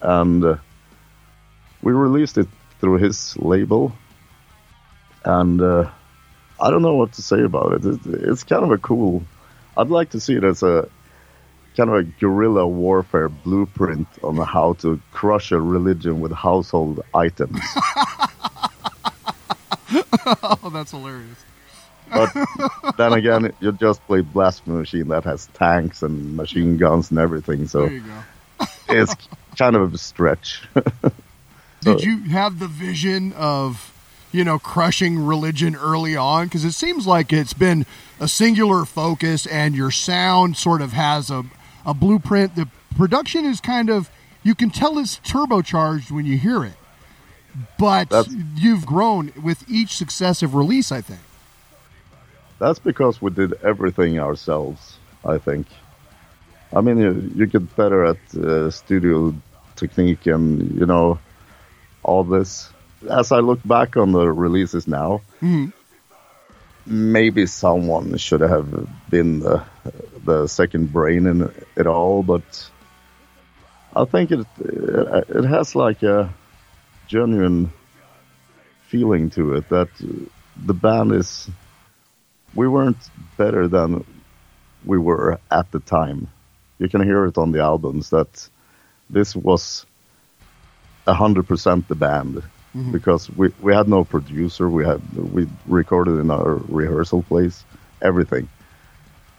and uh, we released it through his label, and uh, I don't know what to say about it. it. It's kind of a cool. I'd like to see it as a kind of a guerrilla warfare blueprint on how to crush a religion with household items. [LAUGHS] Oh, that's hilarious. But then again, you just play Blasphemachine that has tanks and machine guns and everything, so There you go. it's [LAUGHS] kind of a stretch. [LAUGHS] Did you have the vision of, you know, crushing religion early on? Because it seems like it's been a singular focus and your sound sort of has a, a blueprint. The production is kind of, you can tell it's turbocharged when you hear it. But you've grown with each successive release, I think. That's because we did everything ourselves, I think. I mean, you, you get better at uh, studio technique and, you know, all this. As I look back on the releases now, Mhm. maybe someone should have been the, the second brain in it all, but I think it, it has like a genuine feeling to it that the band is we weren't better than we were at the time. You can hear it on the albums that this was hundred percent the band because we, we had no producer. We had we recorded in our rehearsal place, everything.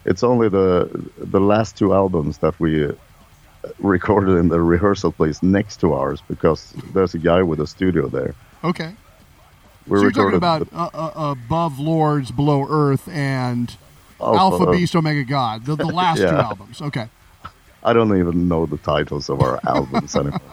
It's only the the last two albums that we uh, recorded in the rehearsal place next to ours because there's a guy with a studio there. Okay. We so you're talking about the- uh, uh, Above Lords, Below Earth, and Alpha- Alpha Beast, Omega God, the, the last [LAUGHS] two albums. Okay. I don't even know the titles of our albums anymore. [LAUGHS]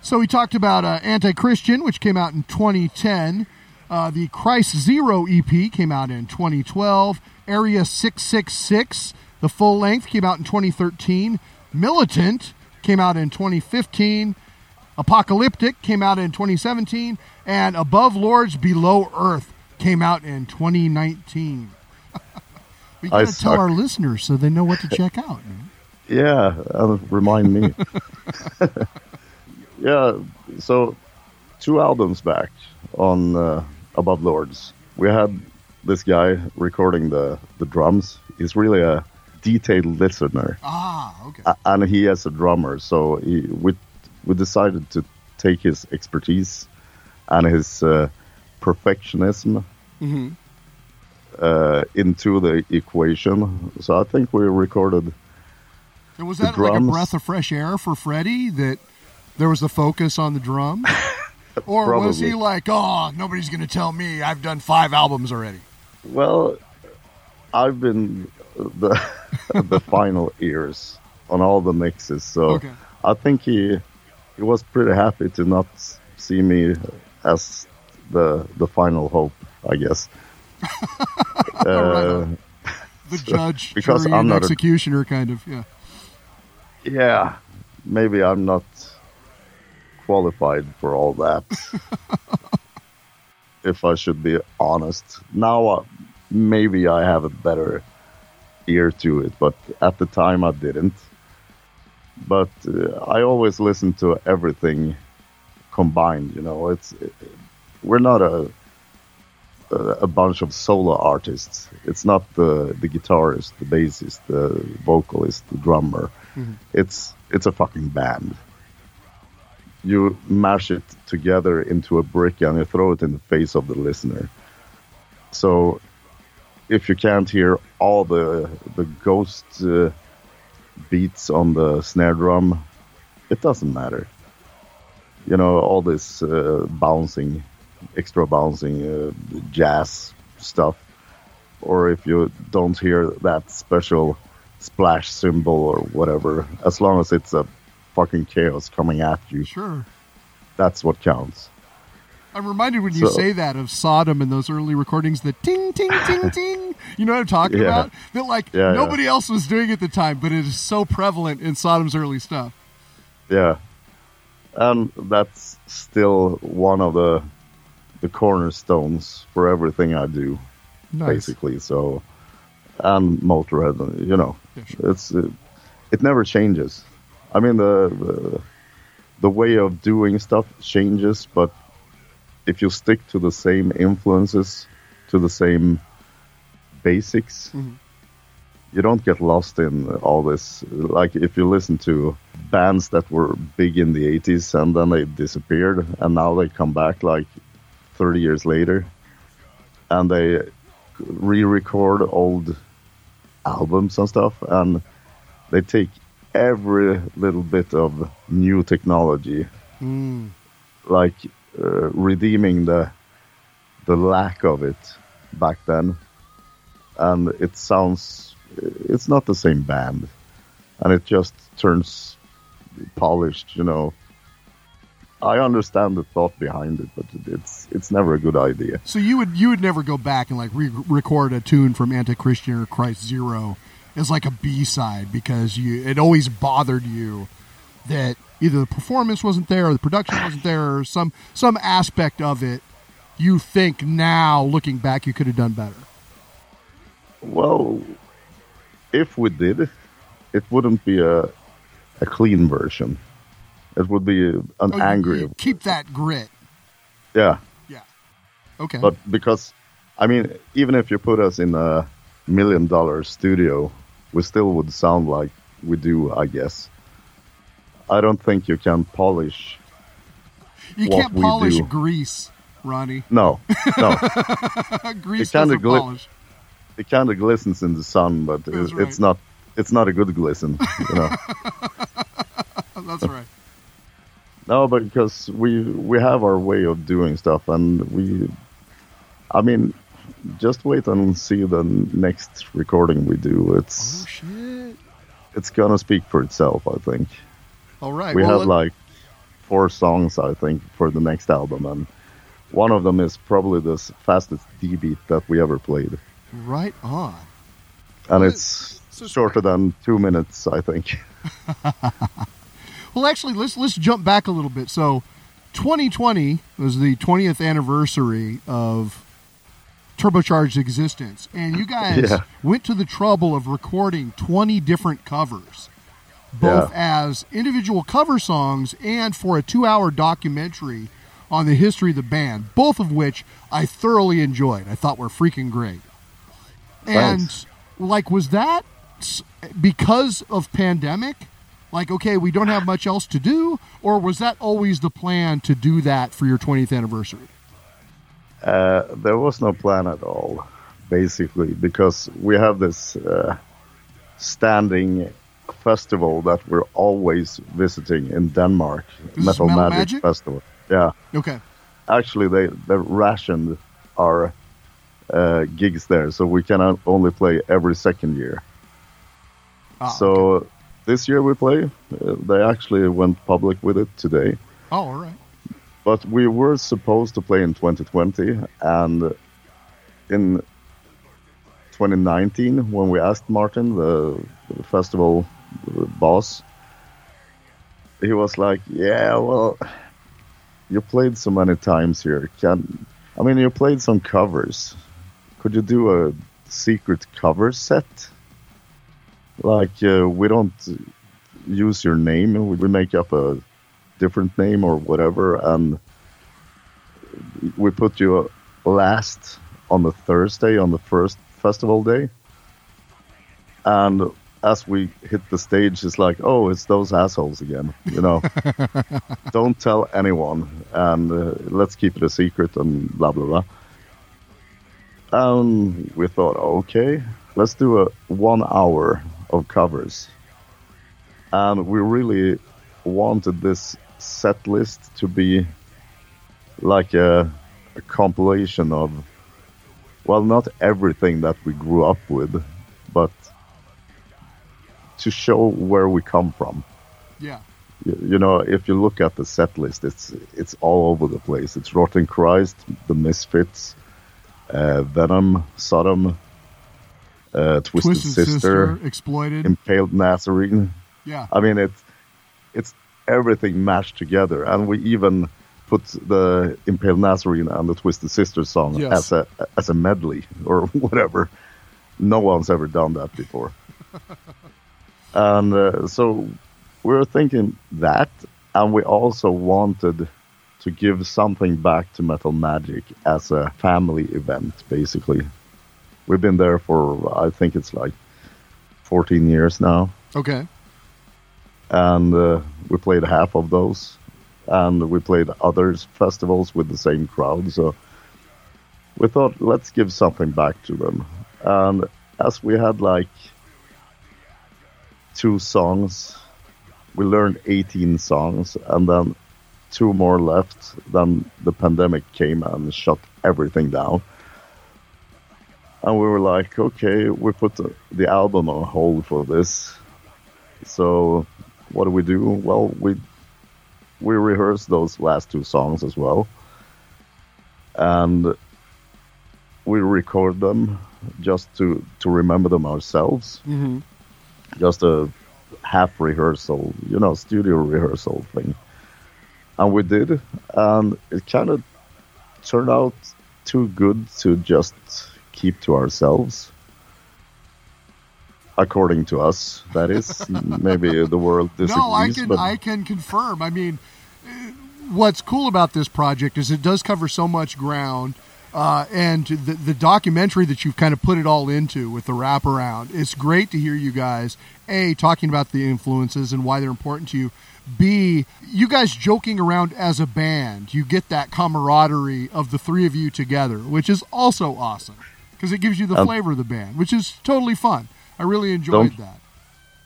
So we talked about uh, Anti Christian, which came out in 2010. Uh, the Christ Zero EP came out in 2012. Area 666, the full length, came out in 2013. Militant came out in 2015. Apocalyptic came out in 2017. And Above Lords, Below Earth came out in 2019. [LAUGHS] we got to tell our listeners so they know what to check out. man. Yeah, uh, remind me. [LAUGHS] yeah, so two albums back on uh, Above Lords, we had this guy recording the, the drums. He's really a detailed listener, Ah, okay. a- and he is a drummer. So he, we we decided to take his expertise and his uh, perfectionism hmm uh, into the equation. So I think we recorded And was that like a breath of fresh air for Freddie that there was a focus on the drum? [LAUGHS] Or was he like, oh, nobody's going to tell me I've done five albums already? Well, I've been the [LAUGHS] the final ears on all the mixes, so Okay. I think he he was pretty happy to not see me as the the final hope, I guess. [LAUGHS] Uh, on. The judge, because jury, I'm and not a- executioner, kind of. Yeah. Yeah, maybe I'm not qualified for all that. [LAUGHS] if I should be honest, now uh, maybe I have a better ear to it, but at the time I didn't. But uh, I always listen to everything combined. You know, it's we're not a a a bunch of solo artists. It's not the the guitarist, the bassist, the vocalist, the drummer. It's it's a fucking band. You mash it together into a brick and you throw it in the face of the listener. So if you can't hear all the the ghost uh, beats on the snare drum, it doesn't matter. You know all this uh, bouncing, extra bouncing uh, jazz stuff, or if you don't hear that special splash cymbal or whatever, as long as it's a fucking chaos coming at you, Sure. that's what counts. I'm reminded when you So- say that of Sodom and those early recordings, the ting, ting, ting, [LAUGHS] ting. You know what I'm talking Yeah. about? That like Yeah, yeah. nobody else was doing at the time, but it is so prevalent in Sodom's early stuff. Yeah, and that's still one of the the cornerstones for everything I do, Nice. basically. So, and Motorhead, you know, Yeah, sure. it's it, it never changes. I mean the, the the way of doing stuff changes, but if you stick to the same influences, to the same basics, Mhm. you don't get lost in all this. Like if you listen to bands that were big in the 80s and then they disappeared and now they come back like 30 years later and they re-record old albums and stuff and they take every little bit of new technology. Mm. like uh, redeeming the the lack of it back then. And it sounds it's not the same band. And it just turns polished you know i understand the thought behind it but it's it's never a good idea So you would you would never go back and like re-record a tune from Anti-Christian or Christ Zero as like a B-side because you it always bothered you that either the performance wasn't there or the production wasn't there or some some aspect of it you think now looking back you could have done better. well if we did it wouldn't be a a clean version it would be an Oh, angry you keep that grit. yeah Yeah. Okay. But because, I mean, even if you put us in a million dollar studio, we still would sound like we do, I guess. I don't think you can polish. you can't polish do. grease, Ronnie. No, no. [LAUGHS] grease kinda doesn't polish. it kind of glistens in the sun, but it, right. it's not. It's not a good glisten, you know. [LAUGHS] That's right. No, but because we we have our way of doing stuff, and we, I mean, just wait and see the next recording we do. It's Oh shit. it's gonna speak for itself, I think. All right. we well, have let- like four songs i think for the next album and one of them is probably the fastest d beat that we ever played right on. and Well, it's so- shorter than two minutes i think [LAUGHS] Well, actually, let's let's jump back a little bit. So, 2020 was the 20th anniversary of Turbocharged existence, and you guys Yeah. went to the trouble of recording 20 different covers, both as individual cover songs and for a two-hour documentary on the history of the band. Both of which I thoroughly enjoyed. I thought were freaking great. Thanks. And like, was that because of pandemic? Like, okay, we don't have much else to do, or was that always the plan to do that for your 20th anniversary? uh, there was no plan at all basically because we have this uh, standing festival that we're always visiting in denmark This metal Metal magic, Magic? festival Yeah, Okay. actually, they they rationed our uh, gigs there, so we can o- only play every second year. Ah, so this year we play. Uh, they actually went public with it today. Oh, all right. But we were supposed to play in 2020, and in 2019, when we asked Martin, the, the festival boss, he was like, "Yeah, well, you played so many times here. Can I mean, you played some covers. Could you do a secret cover set? Like, uh, we don't use your name. We make up a different name or whatever, and we put you last on the Thursday on the first festival day. And as we hit the stage, it's like, oh, it's those assholes again. You know, [LAUGHS] don't tell anyone, and uh, let's keep it a secret, and blah blah blah. And we thought, okay, let's do a one hour of covers, and we really wanted this set list to be like a, a compilation of well not everything that we grew up with but to show where we come from. Yeah. you, you know if you look at the set list it's it's all over the place. It's rotting christ the misfits uh, venom sodom uh, twisted, Twisted sister, Sister, Exploited. impaled nazarene yeah. I mean, it's it's everything mashed together, and we even put the Impaled Nazarene and the Twisted Sister song Yes. as a as a medley or [LAUGHS] whatever. No one's ever done that before, [LAUGHS] and uh, so we were thinking that, and we also wanted to give something back to Metal Magic as a family event. Basically, we've been there for I think it's like 14 years now Okay. and uh, we played half of those, and we played others festivals with the same crowd. So we thought, let's give something back to them. And as we had like two songs, we learned 18 songs, and then two more left. Then the pandemic came and shut everything down. And we were like, okay, we put the, the album on hold for this. So what do we do? Well, we we rehearse those last two songs as well, and we record them just to to remember them ourselves. hmm Just a half rehearsal, you know, studio rehearsal thing, and we did, and it kind of turned out too good to just keep to ourselves according to us. That is [LAUGHS] maybe the world disagrees. No, I can but I can confirm. I mean, what's cool about this project is it does cover so much ground, uh, and the the documentary that you've kind of put it all into with the wraparound. It's great to hear you guys a talking about the influences and why they're important to you. B, you guys joking around as a band. You get that camaraderie of the three of you together, which is also awesome because it gives you the Um, flavor of the band, which is totally fun. I really enjoyed Don't- that.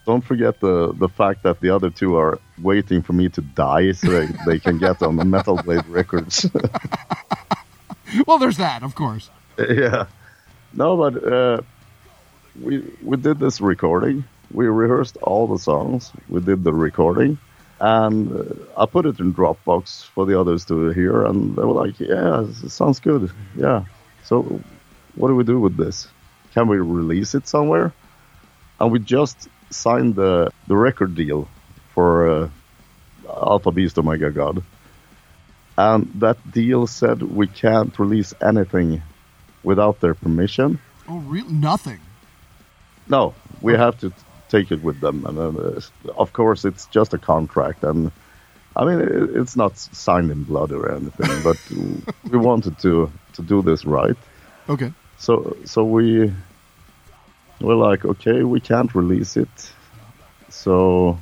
don't forget the the fact that the other two are waiting for me to die so they, they can get on the Metal Blade Records. [LAUGHS] Well, there's that, of course. yeah. No, but uh, we we did this recording. We rehearsed all the songs. We did the recording, and uh, I put it in Dropbox for the others to hear, and they were like, "Yeah, it sounds good. Yeah. So, what do we do with this? Can we release it somewhere?" And we just signed the the record deal for uh, Alpha Beast Omega God. And that deal said we can't release anything without their permission. Oh, real nothing. No, we have to take it with them, and uh, of course it's just a contract. And I mean, it, it's not signed in blood or anything, but [LAUGHS] we wanted to to do this right. Okay. So so we were like, okay, we can't release it. So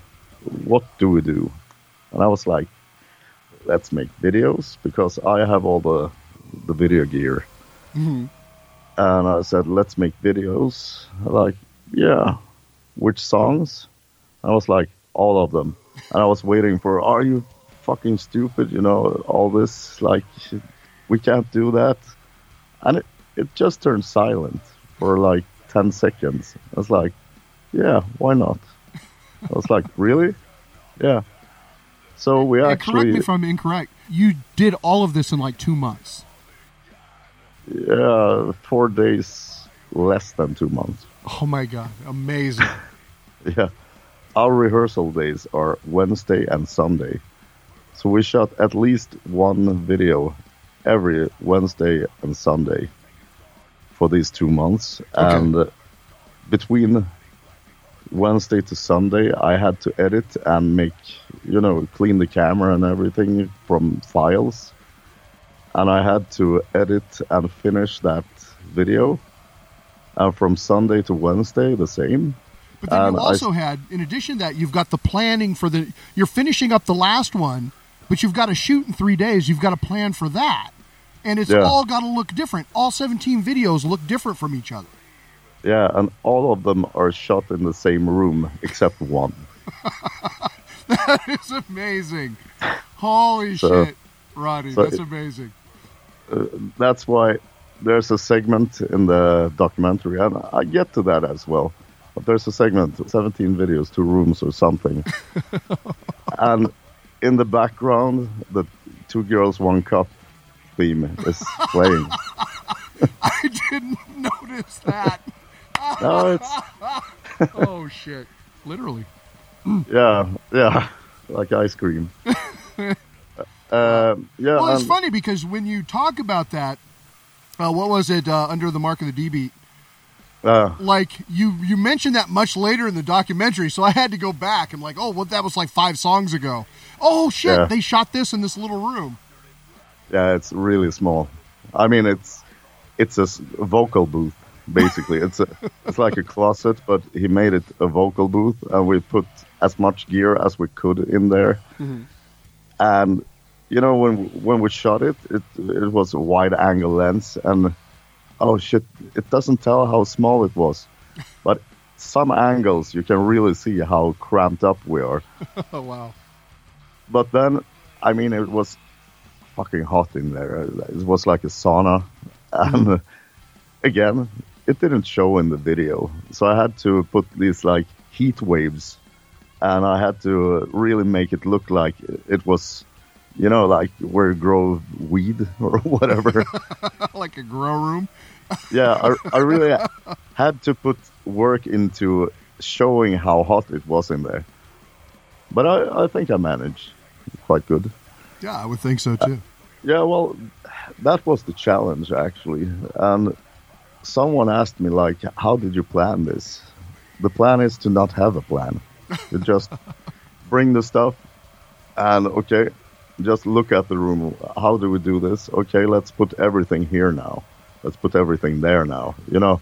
what do we do? And I was like, let's make videos because I have all the the video gear. hmm And I said, let's make videos. Like, yeah, which songs? I was like, all of them. And I was waiting for, are you fucking stupid, you know, all this, like, we can't do that. And it, it just turned silent for like 10 seconds. I was like, yeah, why not? I was like, really? Yeah. So we And correct me if I'm incorrect. You did all of this in like two months. yeah, four days less than two months. Oh my god, amazing! [LAUGHS] Yeah. Our rehearsal days are Wednesday and Sunday. So we shot at least one video every Wednesday and Sunday for these two months. And uh, between Wednesday to Sunday, I had to edit and make, you know, clean the camera and everything from files. And I had to edit and finish that video. And from Sunday to Wednesday, the same. But then And you I- also had, in addition to that, you've got the planning for the. You're finishing up the last one, but you've got to shoot in three days. You've got to plan for that, and it's Yeah. all got to look different. All 17 videos look different from each other. Yeah, and all of them are shot in the same room except one. [LAUGHS] that is amazing. Holy So- shit, Roddy, so that's it- amazing. Uh, that's why there's a segment in the documentary, and I get to that as well. But there's a segment, 17 videos, two rooms or something. [LAUGHS] and in the background, the Two Girls, One Cup theme is playing. [LAUGHS] I didn't notice that. [LAUGHS] no, it's, [LAUGHS] oh shit, literally. yeah, yeah, like ice cream. Uh, yeah, Well, it's and- funny because when you talk about that, uh, what was it uh, under the mark of the D beat? uh, Like you, you mentioned that much later in the documentary, so I had to go back. I'm like, oh, well, that was like five songs ago. Oh shit, Yeah. they shot this in this little room. Yeah, it's really small. I mean, it's it's a vocal booth basically. it's a it's like a closet, but he made it a vocal booth, and we put as much gear as we could in there. Mm-hmm. And you know, when when we shot it, it it was a wide angle lens, and oh shit, it doesn't tell how small it was, [LAUGHS] but some angles you can really see how cramped up we are. [LAUGHS] Oh wow. But then, I mean, it was fucking hot in there. Uh, it was like a sauna. And mm-hmm. uh, again, it didn't show in the video. So I had to put these like heat waves and I had to uh, really make it look like it was, you know, like where you grow weed [LAUGHS] or whatever. [LAUGHS] like a grow room. [LAUGHS] yeah, I, I really had to put work into showing how hot it was in there. But I, I think I managed quite good. Yeah, I would think so too. Yeah, well, that was the challenge actually. And someone asked me like, "How did you plan this?" The plan is to not have a plan. You [LAUGHS] just bring the stuff and okay, just look at the room. How do we do this? Okay, let's put everything here now. Let's put everything there now. You know,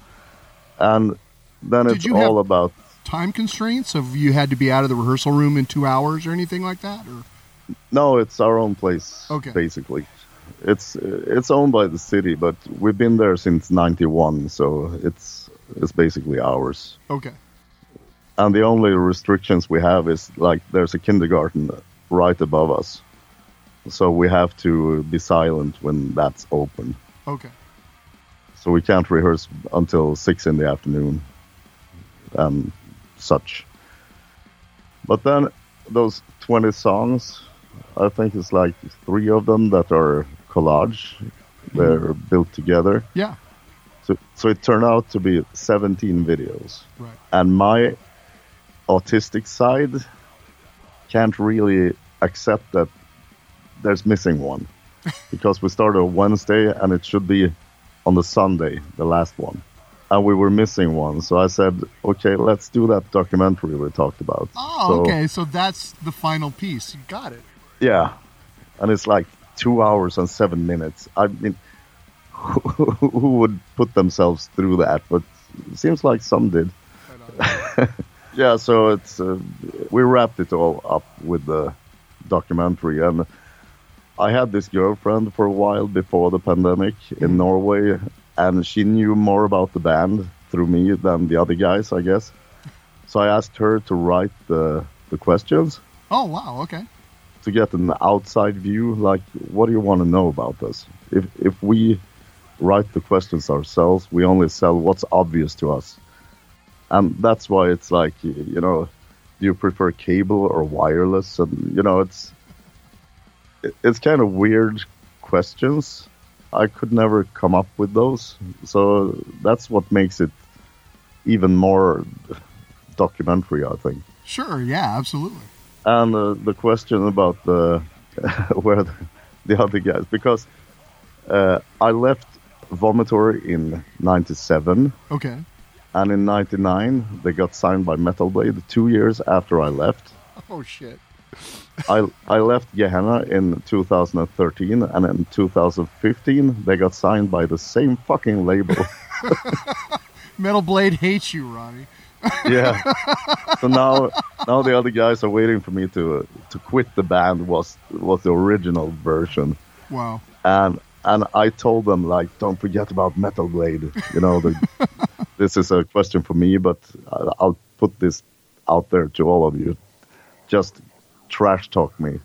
and then Did it's all about Time constraints of you had to be out of the rehearsal room in two hours or anything like that, or No, it's our own place. Okay. Basically, it's it's owned by the city, but we've been there since '91, so it's it's basically ours. okay. And the only restrictions we have is like there's a kindergarten right above us, so we have to be silent when that's open. Okay. So we can't rehearse until six in the afternoon, and such. But then those 20 songs, I think it's like three of them that are collage. They're mm-hmm. built together. Yeah. So, so it turned out to be 17 videos. Right. And my autistic side can't really accept that there's missing one. [LAUGHS] because we started on Wednesday and it should be on the Sunday, the last one. And we were missing one. So I said, okay, let's do that documentary we talked about. Oh, So- okay. So that's the final piece. You got it. Yeah, and it's like two hours and seven minutes. I mean, who would put themselves through that? But it seems like some did. [LAUGHS] yeah, so it's uh, we wrapped it all up with the documentary, and I had this girlfriend for a while before the pandemic in Norway, and she knew more about the band through me than the other guys, I guess. So I asked her to write the the questions. Oh, wow. Okay. To get an outside view. Like, what do you want to know about us? If if we write the questions ourselves, we only sell what's obvious to us, and that's why it's like you know, do you prefer cable or wireless? And you know, it's it's kind of weird questions. I could never come up with those, so that's what makes it even more documentary, I think. Sure, yeah, absolutely. And uh, the question about the [LAUGHS] where the, the other guys, because uh, I left Vomitory in '97, Okay. and in '99 they got signed by Metal Blade. Two years after I left, Oh shit. [LAUGHS] I I left Gehennah in 2013, and in 2015 they got signed by the same fucking label. [LAUGHS] Metal Blade hates you, Ronnie. Yeah. So now, now the other guys are waiting for me to uh, to quit the band. Was was the original version, Wow. and and I told them like, don't forget about Metal Blade. You know, the, [LAUGHS] this is a question for me, but I'll put this out there to all of you. Just trash talk me,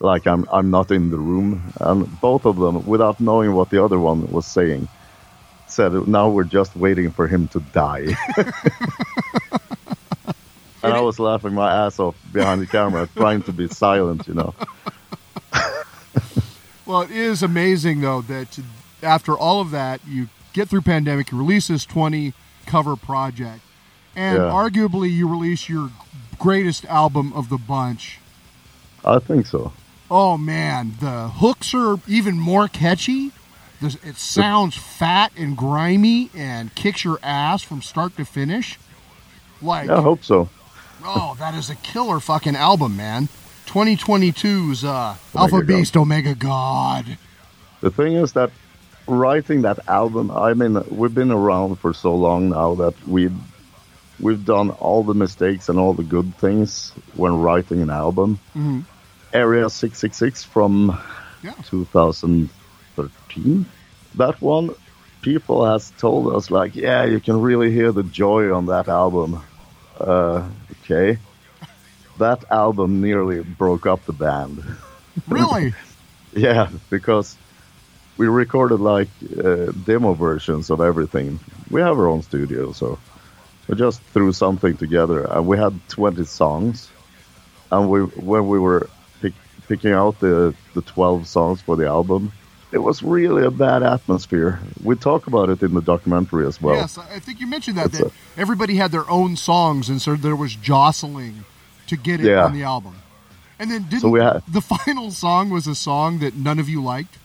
like I'm I'm not in the room. And both of them, without knowing what the other one was saying, said, "Now we're just waiting for him to die." [LAUGHS] and I was laughing my ass off behind the camera, trying to be silent, you know. [LAUGHS] Well, it is amazing though that after all of that, you get through pandemic, you release this 20 cover project, and Yeah. arguably you release your greatest album of the bunch. I think so. Oh man, the hooks are even more catchy. There's- It sounds fat and grimy and kicks your ass from start to finish. Like, I hope so. oh, that is a killer fucking album, man. 2022's uh, Alpha God. Beast Omega God. The thing is that writing that album, I mean, we've been around for so long now that we've we've done all the mistakes and all the good things when writing an album. Mhm. Area 666 from Yeah. 2013. That one, people has told us like, yeah, you can really hear the joy on that album. Uh, okay. That album nearly broke up the band. [LAUGHS] Really? Yeah, because we recorded like uh, demo versions of everything. We have our own studio, so we just threw something together, and we had 20 songs. And we, when we were pick, picking out the the 12 songs for the album, it was really a bad atmosphere. We talk about it in the documentary as well. yes, I think you mentioned that, that everybody had their own songs, and so there was jostling to get it Yeah. on the album. And then didn't So we had- the [LAUGHS] final song was a song that none of you liked?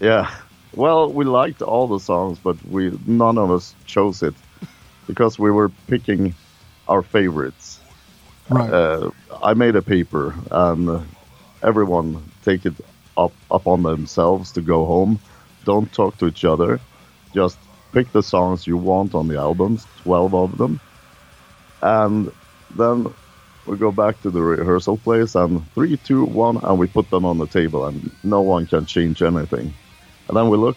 Yeah. Well, we liked all the songs, but we none of us chose it because we were picking our favorites. Right. Uh, I made a paper, and everyone take it up up on themselves to go home. Don't talk to each other. Just pick the songs you want on the albums, twelve of them, and then we go back to the rehearsal place and three, two, one, and we put them on the table, and no one can change anything. And then we look,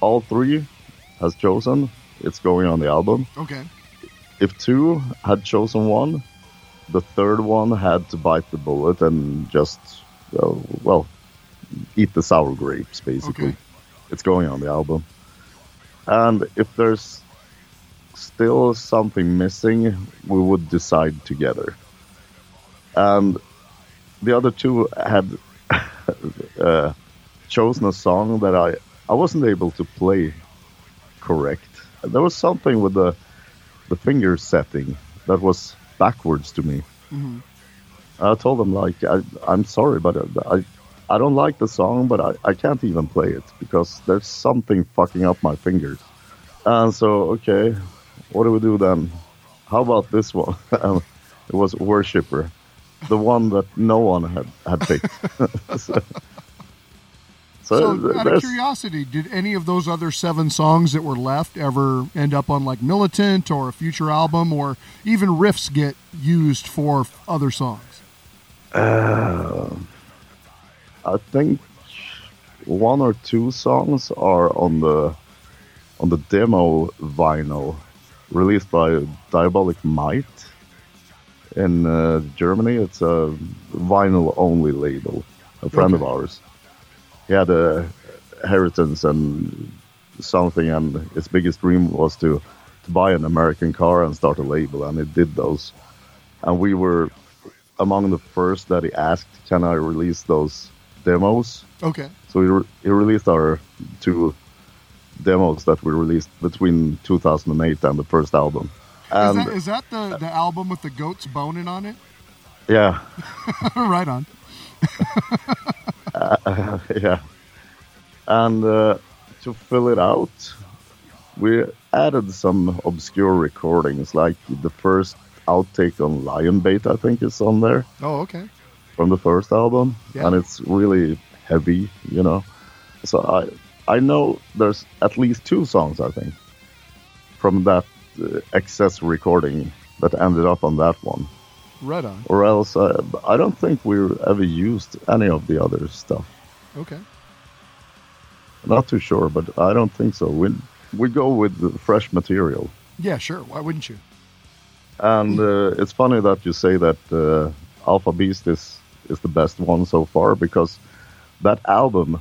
all three has chosen. It's going on the album. okay. If two had chosen one, the third one had to bite the bullet and just, uh, well, eat the sour grapes, basically. Okay. It's going on the album. And if there's still something missing, we would decide together. And the other two had [LAUGHS] uh, chosen a song that I, I wasn't able to play correct. There was something with the the finger setting that was backwards to me. Mhm. I told them like I, I'm sorry, but I I don't like the song, but I, I can't even play it because there's something fucking up my fingers. And so okay, what do we do then? How about this one? [LAUGHS] And it was Worshipper, the one that no one had had picked. [LAUGHS] so, so So, out of curiosity, did any of those other seven songs that were left ever end up on like Militant or a future album, or even riffs get used for other songs? Uh, I think one or two songs are on the on the demo vinyl released by Diabolic Might in uh, Germany. It's a vinyl only label. A friend of ours. He had a inheritance and something, and his biggest dream was to to buy an American car and start a label, and he did those. And we were among the first that he asked, "Can I release those demos?" Okay. So he, re- he released our two demos that we released between 2008 and the first album. Is that, is that the, the album with the goats boning on it? yeah, [LAUGHS] right on. [LAUGHS] yeah. And uh, to fill it out, we added some obscure recordings, like the first outtake on Lion Bait, I think is on there Oh, okay. From the first album, Yeah. and it's really heavy, you know. So I I know there's at least two songs I think from that uh, excess recording that ended up on that one, Right on. or else uh, I don't think we ever used any of the other stuff. Okay. Not too sure, but I don't think so. We we go with the fresh material, Yeah, sure. Why wouldn't you? and uh, it's funny that you say that uh, Alpha Beast is is the best one so far because that album,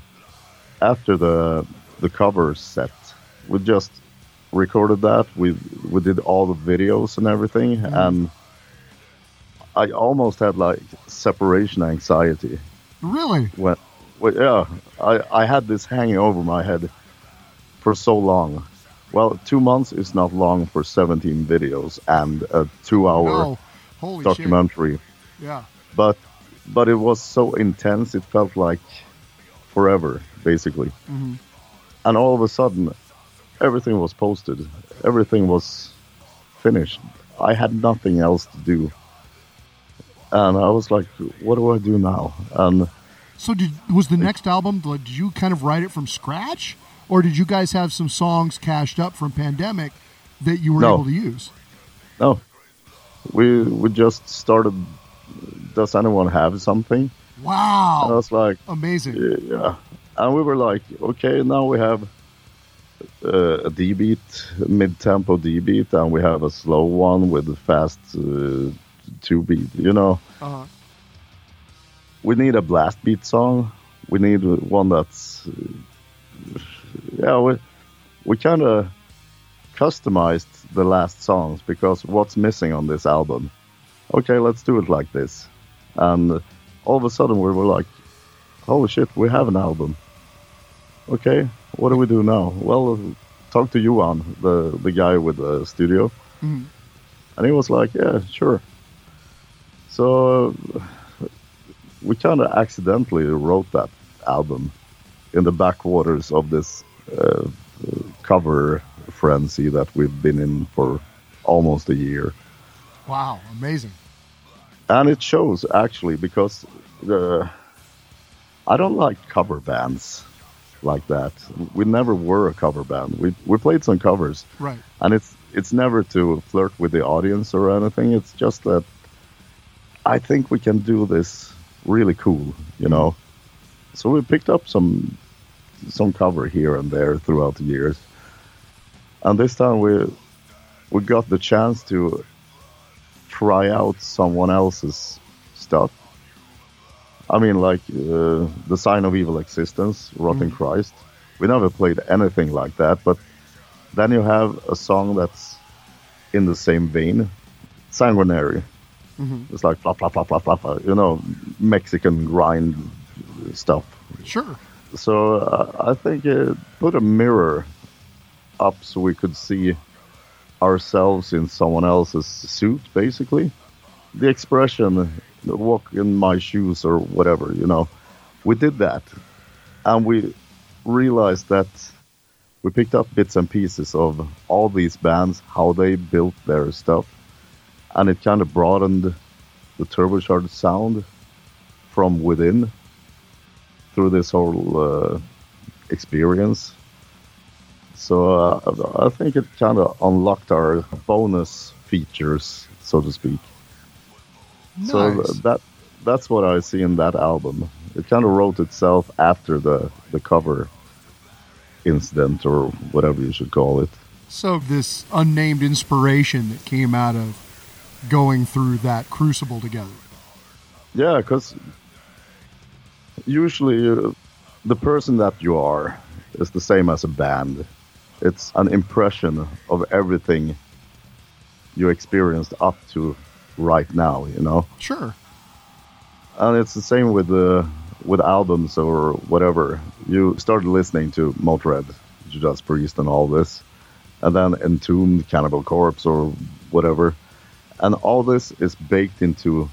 after the the cover set, we just recorded that. We we did all the videos and everything, mm-hmm. and I almost had like separation anxiety Really? when, well, yeah, I, I had this hanging over my head for so long. Well, two months is not long for 17 videos and a two-hour No. Holy documentary, shit. Yeah. but but it was so intense. It felt like forever, basically. Mhm. And all of a sudden, everything was posted. Everything was finished. I had nothing else to do. And I was like, what do I do now? And So did was the next album? Did you kind of write it from scratch, or did you guys have some songs cashed up from pandemic that you were No. able to use? No, we we just started. Does anyone have something? And I Wow. was like, Amazing. yeah, and we were like, okay, now we have uh, a D beat, mid tempo D beat, and we have a slow one with a fast uh, two beat. You know, Uh, we need a blast beat song. We need one that's uh, yeah. We we kind of customized the last songs because what's missing on this album? Okay, let's do it like this, and all of a sudden we were like, "Holy shit, we have an album!" Okay, what do we do now? Well, talk to Johan, the the guy with the studio, Mhm. and he was like, "Yeah, sure." So we kind of accidentally wrote that album in the backwaters of this uh, cover frenzy that we've been in for almost a year. wow. Amazing. And it shows actually because the I don't like cover bands like that. We never were a cover band. We we played some covers, Right. and it's it's never to flirt with the audience or anything. It's just that I think we can do this really cool, you know. So we picked up some some cover here and there throughout the years, and this time we we got the chance to try out someone else's stuff. I mean, like uh, the Sign of Evil Existence, Rotting Christ. We never played anything like that, but then you have a song that's in the same vein, Sanguinary. It's like flop, flop, flop, flop, flop, you know, Mexican grind stuff. Sure. So uh, I think it put a mirror up so we could see ourselves in someone else's suit, basically. The expression, walk in my shoes or whatever, you know. We did that. And we realized that we picked up bits and pieces of all these bands, how they built their stuff. And it kind of broadened the turbocharged sound from within through this whole uh, experience. So uh, I think it kind of unlocked our bonus features, so to speak. So Nice. th- that that's what I see in that album. It kind of wrote itself after the the cover incident or whatever you should call it. So this unnamed inspiration that came out of going through that crucible together. Yeah, because usually uh, the person that you are is the same as a band. It's an impression of everything you experienced up to right now, you know. Sure. And it's the same with the with albums or whatever. You started listening to Motorhead, Judas Priest, and all this, and then Entombed, Cannibal Corpse, or whatever, and all this is baked into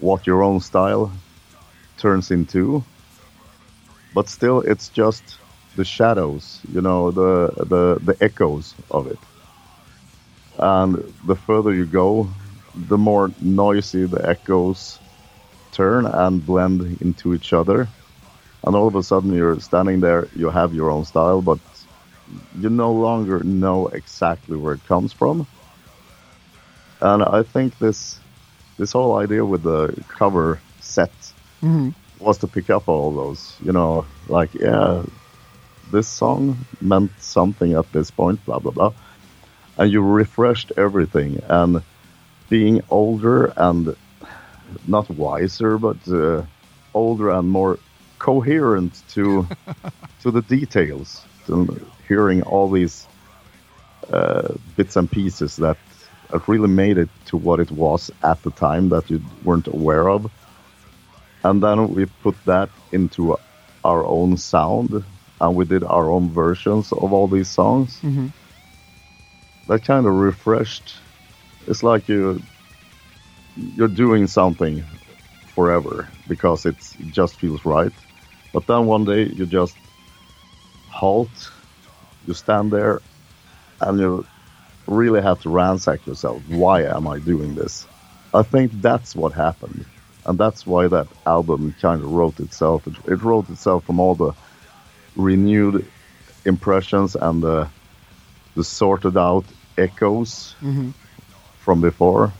what your own style turns into. But still, it's just the shadows, you know, the the the echoes of it. And the further you go, the more noisy the echoes turn and blend into each other. And all of a sudden, you're standing there, you have your own style, but you no longer know exactly where it comes from. And I think this this whole idea with the cover set mm-hmm. was to pick up all those, you know, like yeah, this song meant something at this point, blah blah blah, and you refreshed everything. And being older and not wiser, but uh, older and more coherent to [LAUGHS] to the details, to hearing all these uh, bits and pieces that that really made it to what it was at the time that you weren't aware of. And then we put that into our own sound, and we did our own versions of all these songs. Mhm. That kind of refreshed. It's like you you're doing something forever because it just feels right. But then one day you just halt, you stand there, and you really have to ransack yourself. Why am I doing this? I think that's what happened. And that's why that album kind of wrote itself. It, it wrote itself from all the renewed impressions and the, the sorted out echoes Mhm. from before.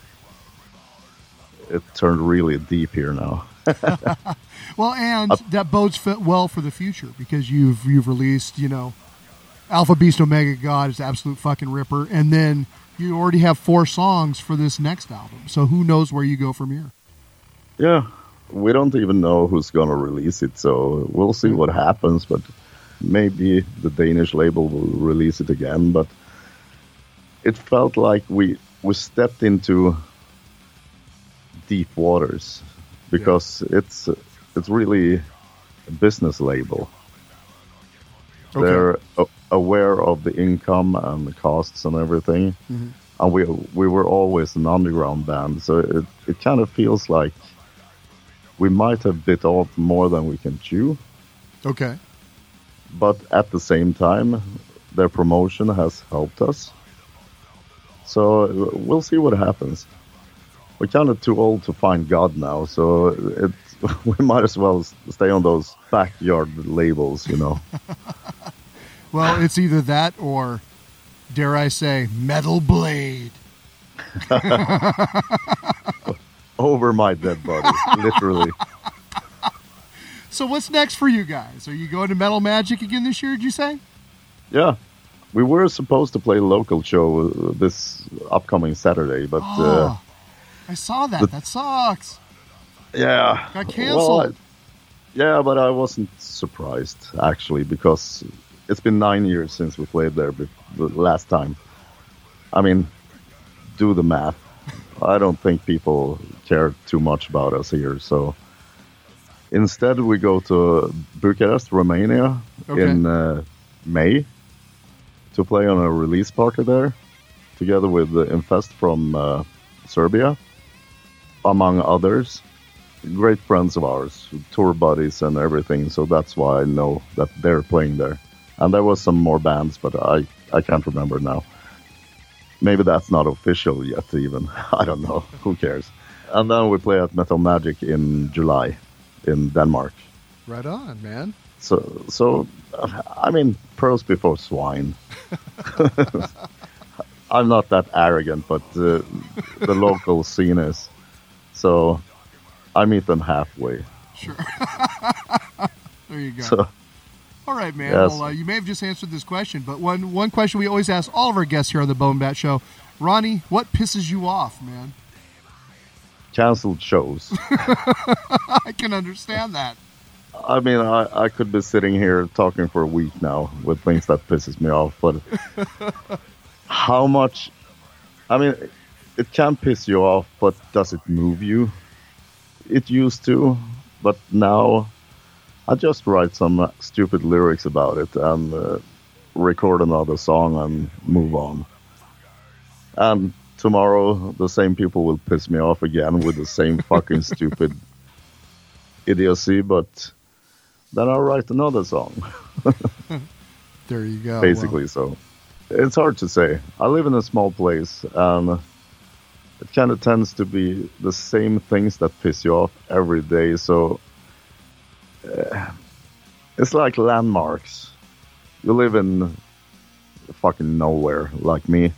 It turned really deep here now. [LAUGHS] Well, and that bodes fit well for the future because you've you've released, you know, Alpha Beast Omega God is absolute fucking ripper, and then you already have four songs for this next album. So who knows where you go from here? Yeah, we don't even know who's gonna release it, so we'll see what happens. But maybe the Danish label will release it again. But it felt like we we stepped into deep waters because it's it's really a business label. Okay. They're a- aware of the income and the costs and everything, Mhm. and we we were always an underground band, so it it kind of feels like we might have bit off more than we can chew, Okay. but at the same time, their promotion has helped us. So we'll see what happens. We're kind of too old to find God now, so it, [LAUGHS] we might as well stay on those backyard labels, you know. [LAUGHS] Well, it's either that or, dare I say, Metal Blade. [LAUGHS] Over my dead body, [LAUGHS] literally. So what's next for you guys? Are you going to Metal Magic again this year? Did you say? Yeah, we were supposed to play a local show uh, this upcoming Saturday, but uh, Oh, I saw that. that sucks. yeah, Got well, canceled. I- yeah, but I wasn't surprised actually because it's been nine years since we played there the last time. I mean, do the math. I don't think people care too much about us here, so instead we go to Bucharest, Romania, Okay. in uh, May to play on a release party there, together with the Infest from uh, Serbia, among others. Great friends of ours, tour buddies and everything. So that's why I know that they're playing there. And there was some more bands, but I I can't remember now. Maybe that's not official yet, even. [LAUGHS] I don't know. Who cares? And then we play at Metal Magic in July in Denmark. Right on, man. So, so I mean, pearls before swine. [LAUGHS] I'm not that arrogant, but uh, the local [LAUGHS] scene is. So, I meet them halfway. Sure. there you go. So, All right, man. Yes. Well, uh, you may have just answered this question, but one one question we always ask all of our guests here on the Bone Bat Show, Ronnie, what pisses you off, man? Cancelled shows. [LAUGHS] I can understand that. I mean, I, I could be sitting here talking for a week now with things that pisses me off, but [LAUGHS] how much? I mean, it can piss you off, but does it move you? It used to, but now I just write some uh, stupid lyrics about it and uh, record another song and move on. And tomorrow, the same people will piss me off again with the same fucking [LAUGHS] stupid idiocy, but then I'll write another song. [LAUGHS] There you go. basically. So it's hard to say. I live in a small place, and it kind of tends to be the same things that piss you off every day. So uh, it's like landmarks. You live in fucking nowhere, like me,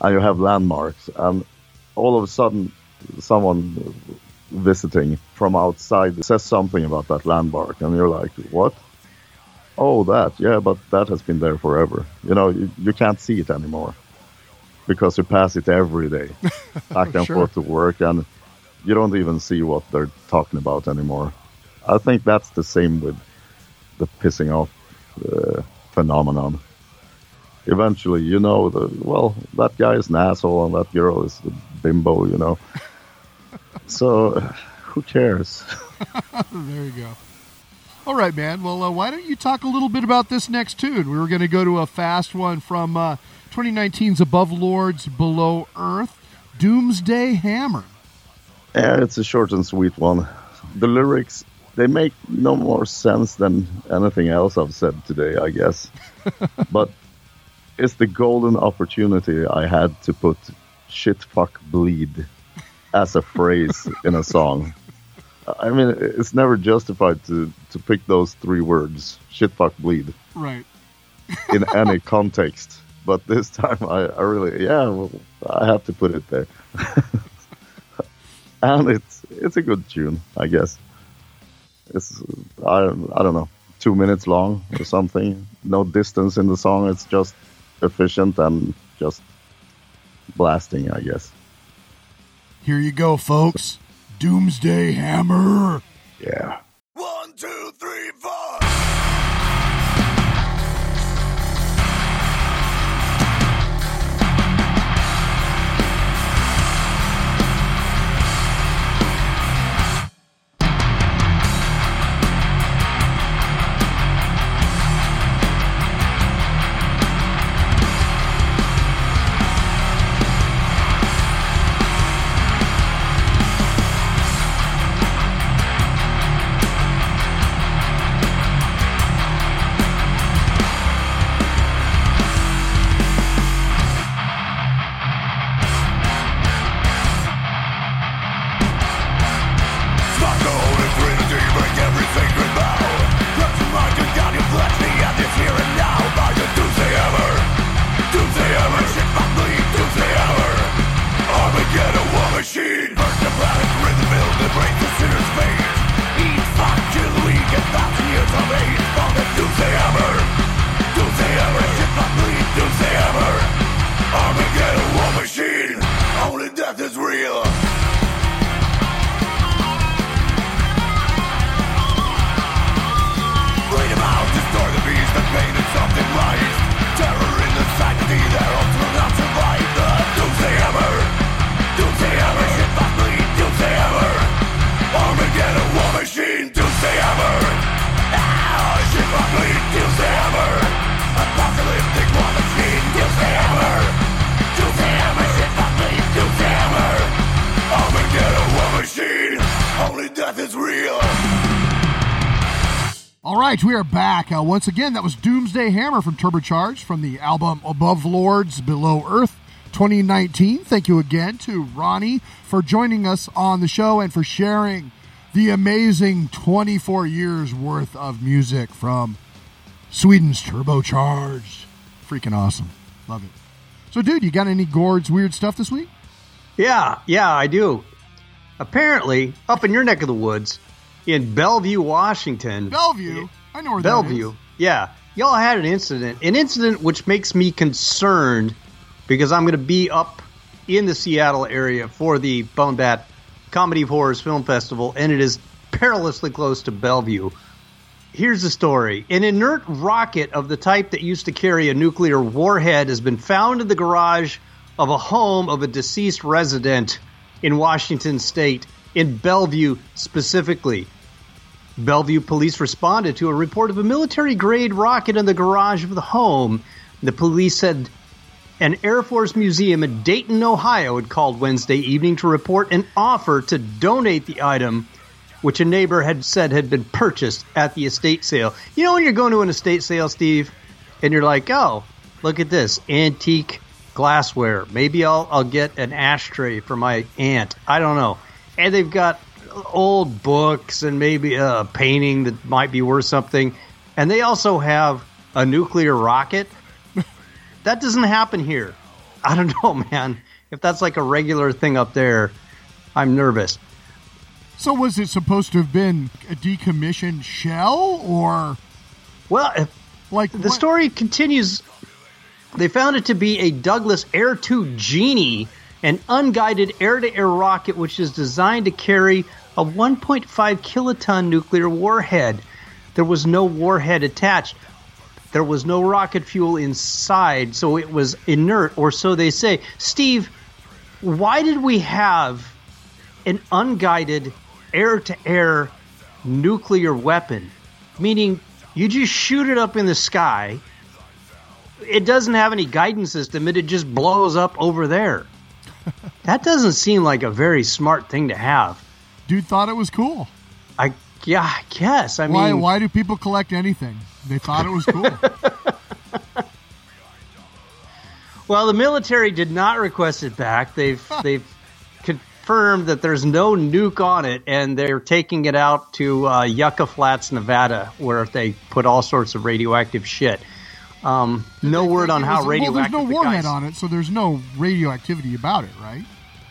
and you have landmarks, and all of a sudden, someone visiting from outside says something about that landmark, and you're like, "What?" Oh, that. Yeah, but that has been there forever. You know, you, you can't see it anymore because you pass it every day, [LAUGHS] back and Sure. forth to work, and you don't even see what they're talking about anymore. I think that's the same with the pissing off uh, phenomenon. Eventually, you know, the, well, that guy is an asshole and that girl is a bimbo, you know. [LAUGHS] so, who cares? [LAUGHS] There you go. All right, man. Well, uh, why don't you talk a little bit about this next tune? We were going to go to a fast one from uh, 2019's Above Lords Below Earth, Doomsday Hammer. Yeah, it's a short and sweet one. The lyrics they make no more sense than anything else I've said today, I guess. [LAUGHS] but it's the golden opportunity I had to put shit fuck bleed as a phrase [LAUGHS] in a song. I mean, it's never justified to, to pick those three words, shit fuck bleed, Right. in [LAUGHS] any context. But this time I, I really, yeah, well, I have to put it there. and it's it's a good tune, I guess. It's I I don't know, two minutes long or something. No distance in the song. It's just efficient and just blasting, I guess. Here you go, folks. Doomsday Hammer. Yeah. One, two, three, four. Doomsday Doomsday Doomsday. Armageddon war machine, only death is real. Out, destroy the beast, the pain and something rise. Terror in the sanctity, their All right, we are back. Uh, once again, that was Doomsday Hammer from Turbocharged from the album Above Lords Below Earth 2019. Thank you again to Ronnie for joining us on the show and for sharing the amazing 24 years worth of music from Sweden's Turbocharged. Freaking awesome. Love it. So, dude, you got any Gord's weird stuff this week? Yeah, yeah, I do. Apparently, up in your neck of the woods, in Bellevue, Washington, Bellevue? I know where that Bellevue. is. Yeah. Y'all had an incident. An incident which makes me concerned because I'm going to be up in the Seattle area for the Bone Bat Comedy of Horrors Film Festival, and it is perilously close to Bellevue. Here's the story. An inert rocket of the type that used to carry a nuclear warhead has been found in the garage of a home of a deceased resident in Washington state, in Bellevue specifically. Bellevue police responded to a report of a military grade rocket in the garage of the home. The police said an Air Force museum in Dayton, Ohio had called Wednesday evening to report an offer to donate the item, which a neighbor had said had been purchased at the estate sale. You know, when you're going to an estate sale, Steve, and you're like, oh, look at this antique glassware. Maybe I'll, I'll get an ashtray for my aunt. I don't know. And they've got old books and maybe a painting that might be worth something. And they also have a nuclear rocket. [LAUGHS] that doesn't happen here. I don't know, man. If that's like a regular thing up there, I'm nervous. So was it supposed to have been a decommissioned shell or Well, if like the what- story continues. They found it to be a Douglas Air 2 Genie, an unguided air to air rocket which is designed to carry a 1.5 kiloton nuclear warhead. There was no warhead attached. There was no rocket fuel inside, so it was inert, or so they say. Steve, why did we have an unguided air to air nuclear weapon? Meaning, you just shoot it up in the sky. It doesn't have any guidance system, and it just blows up over there. [LAUGHS] that doesn't seem like a very smart thing to have. Dude thought it was cool? I yeah, I guess. I why mean, why do people collect anything? They thought it was cool. [LAUGHS] Well, the military did not request it back. They've [LAUGHS] they've confirmed that there's no nuke on it, and they're taking it out to uh, Yucca Flats, Nevada, where they put all sorts of radioactive shit. Um, no word on how radioactive. Well, there's no warhead on it, so there's no radioactivity about it, right?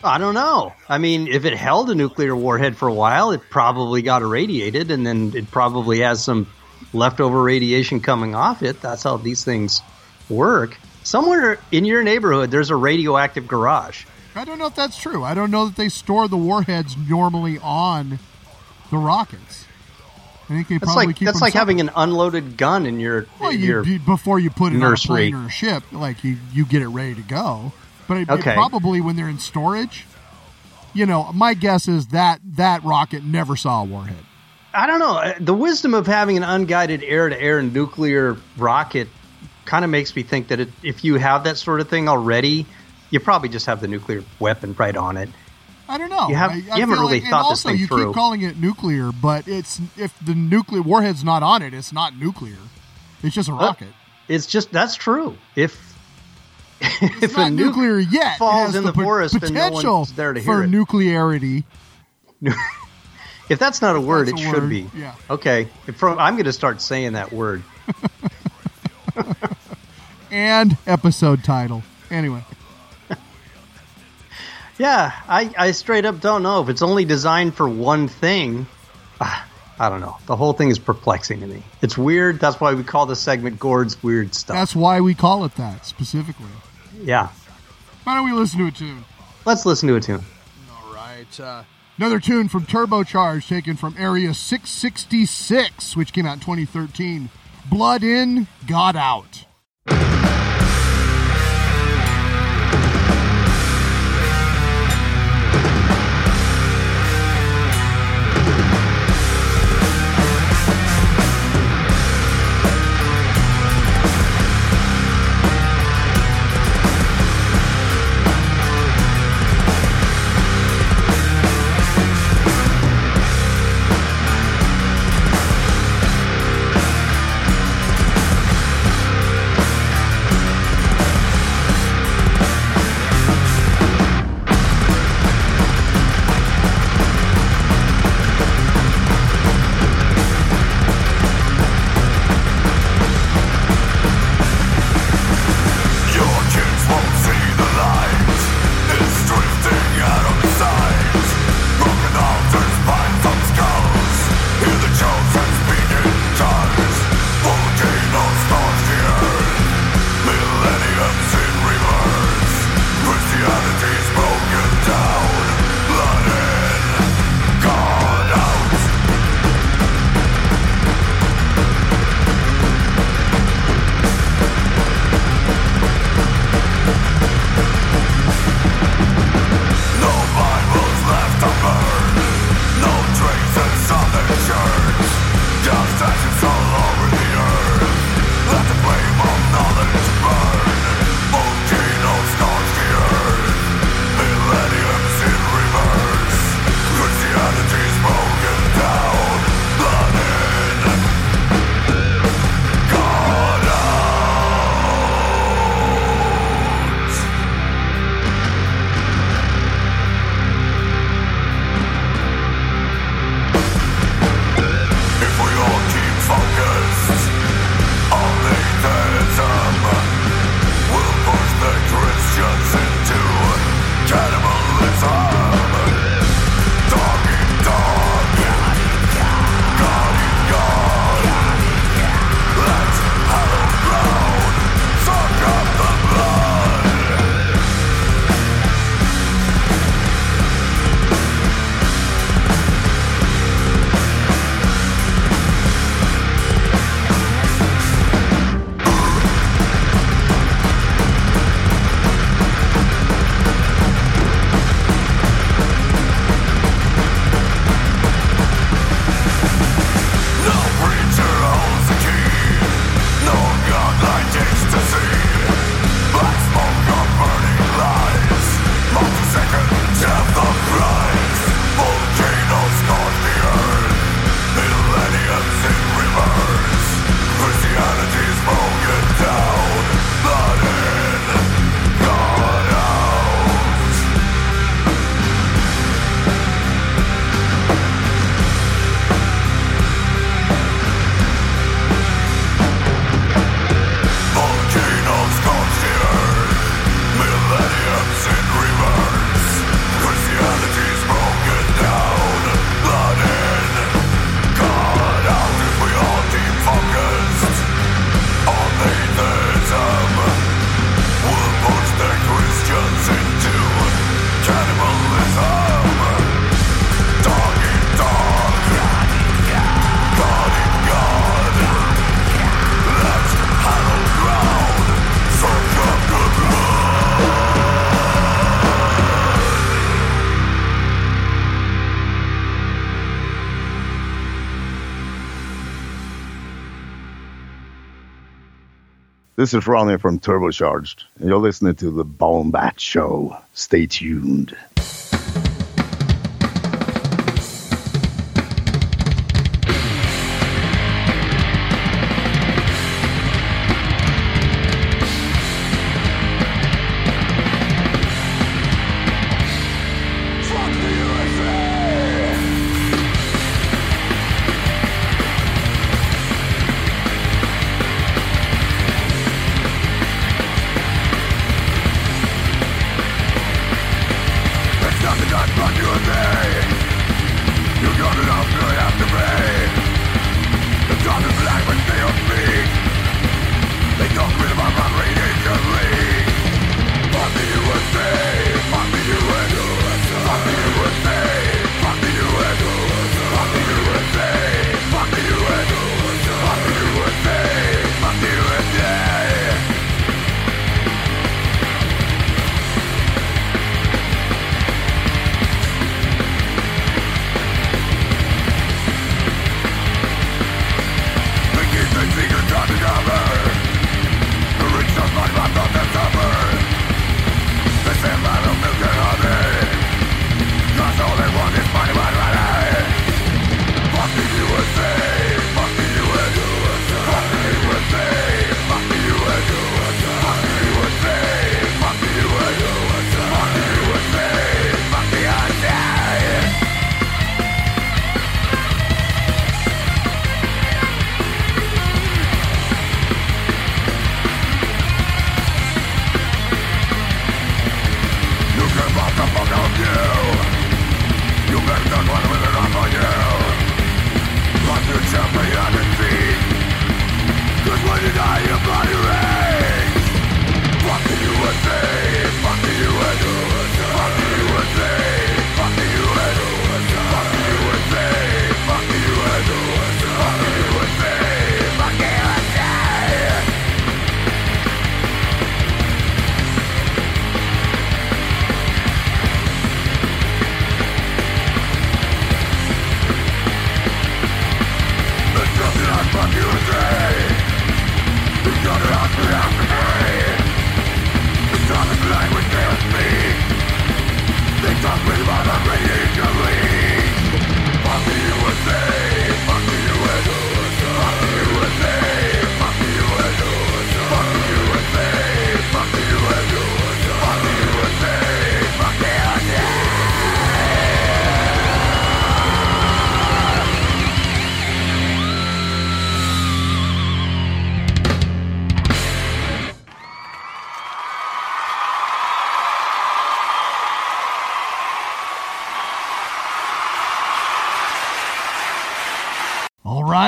I don't know. I mean, if it held a nuclear warhead for a while, it probably got irradiated, and then it probably has some leftover radiation coming off it. That's how these things work. Somewhere in your neighborhood, there's a radioactive garage. I don't know if that's true. I don't know that they store the warheads normally on the rockets. I think they That's probably like keep that's them like having an unloaded gun in your Well, in you, your before you put it nursery. on a plane or a ship, like you, you get it ready to go. But it, it probably when they're in storage, you know, my guess is that that rocket never saw a warhead. I don't know. Uh, The wisdom of having an unguided air-to-air nuclear rocket kind of makes me think that it, if you have that sort of thing already, you probably just have the nuclear weapon right on it. I don't know. You have- I, you I haven't really like, thought this also, thing you through. keep calling it nuclear, but it's if the nuclear warhead's not on it, it's not nuclear. It's just a rocket. It's just that's true. If It's if not nuclear yet. Falls in the pot- forest and no potential one's there to for hear it. nuclearity. [LAUGHS] if that's not a word, That's it a should word, be. yeah. Okay. From, I'm going to start saying that word. [LAUGHS] and episode title. Anyway, [LAUGHS] Yeah, I, I straight up don't know if it's only designed for one thing. Ah, I don't know. The whole thing is perplexing to me. It's weird. That's why we call the segment Gord's Weird Stuff. that's why we call it that specifically. Yeah. Why don't we listen to a tune? Let's listen to a tune. All right. Uh, another tune from Turbocharged taken from Area 666, which came out in 2013. Blood in, God out. This is Ronnie from Turbocharged, and you're listening to the Bone Bat Show. Stay tuned.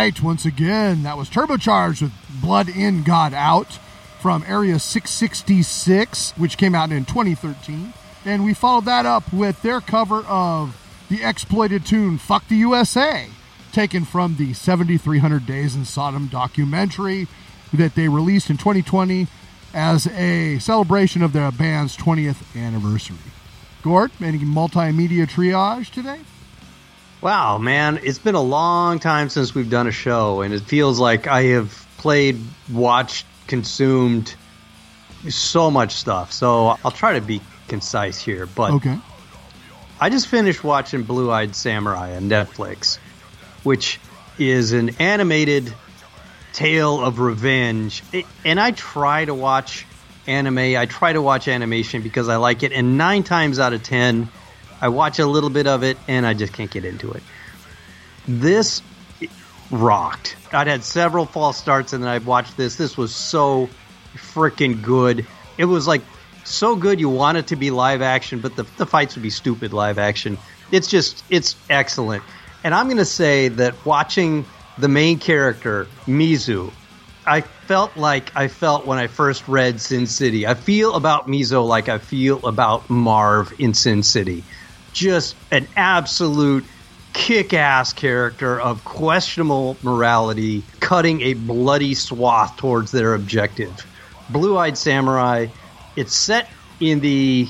Right, once again, that was Turbocharged with Blood In, God Out from Area 666, which came out in 2013. And we followed that up with their cover of the Exploited tune Fuck the USA, taken from the 7300 Days in Sodom documentary that they released in 2020 as a celebration of their band's 20th anniversary. Gord, any multimedia triage today? Wow, man, it's been a long time since we've done a show, and it feels like I have played, watched, consumed so much stuff. So I'll try to be concise here, but Okay. I just finished watching Blue Eyed Samurai on Netflix, which is an animated tale of revenge. It, and I try to watch anime, I try to watch animation because I like it, and nine times out of ten, I watch a little bit of it and I just can't get into it. This rocked. I'd had several false starts and then I watched this. This was so freaking good. It was like so good you want it to be live action, but the, the fights would be stupid live action. It's just, it's excellent. And I'm going to say that watching the main character, Mizu, I felt like I felt when I first read Sin City. I feel about Mizu like I feel about Marv in Sin City. Just an absolute kick ass character of questionable morality, cutting a bloody swath towards their objective. Blue Eyed Samurai, it's set in the,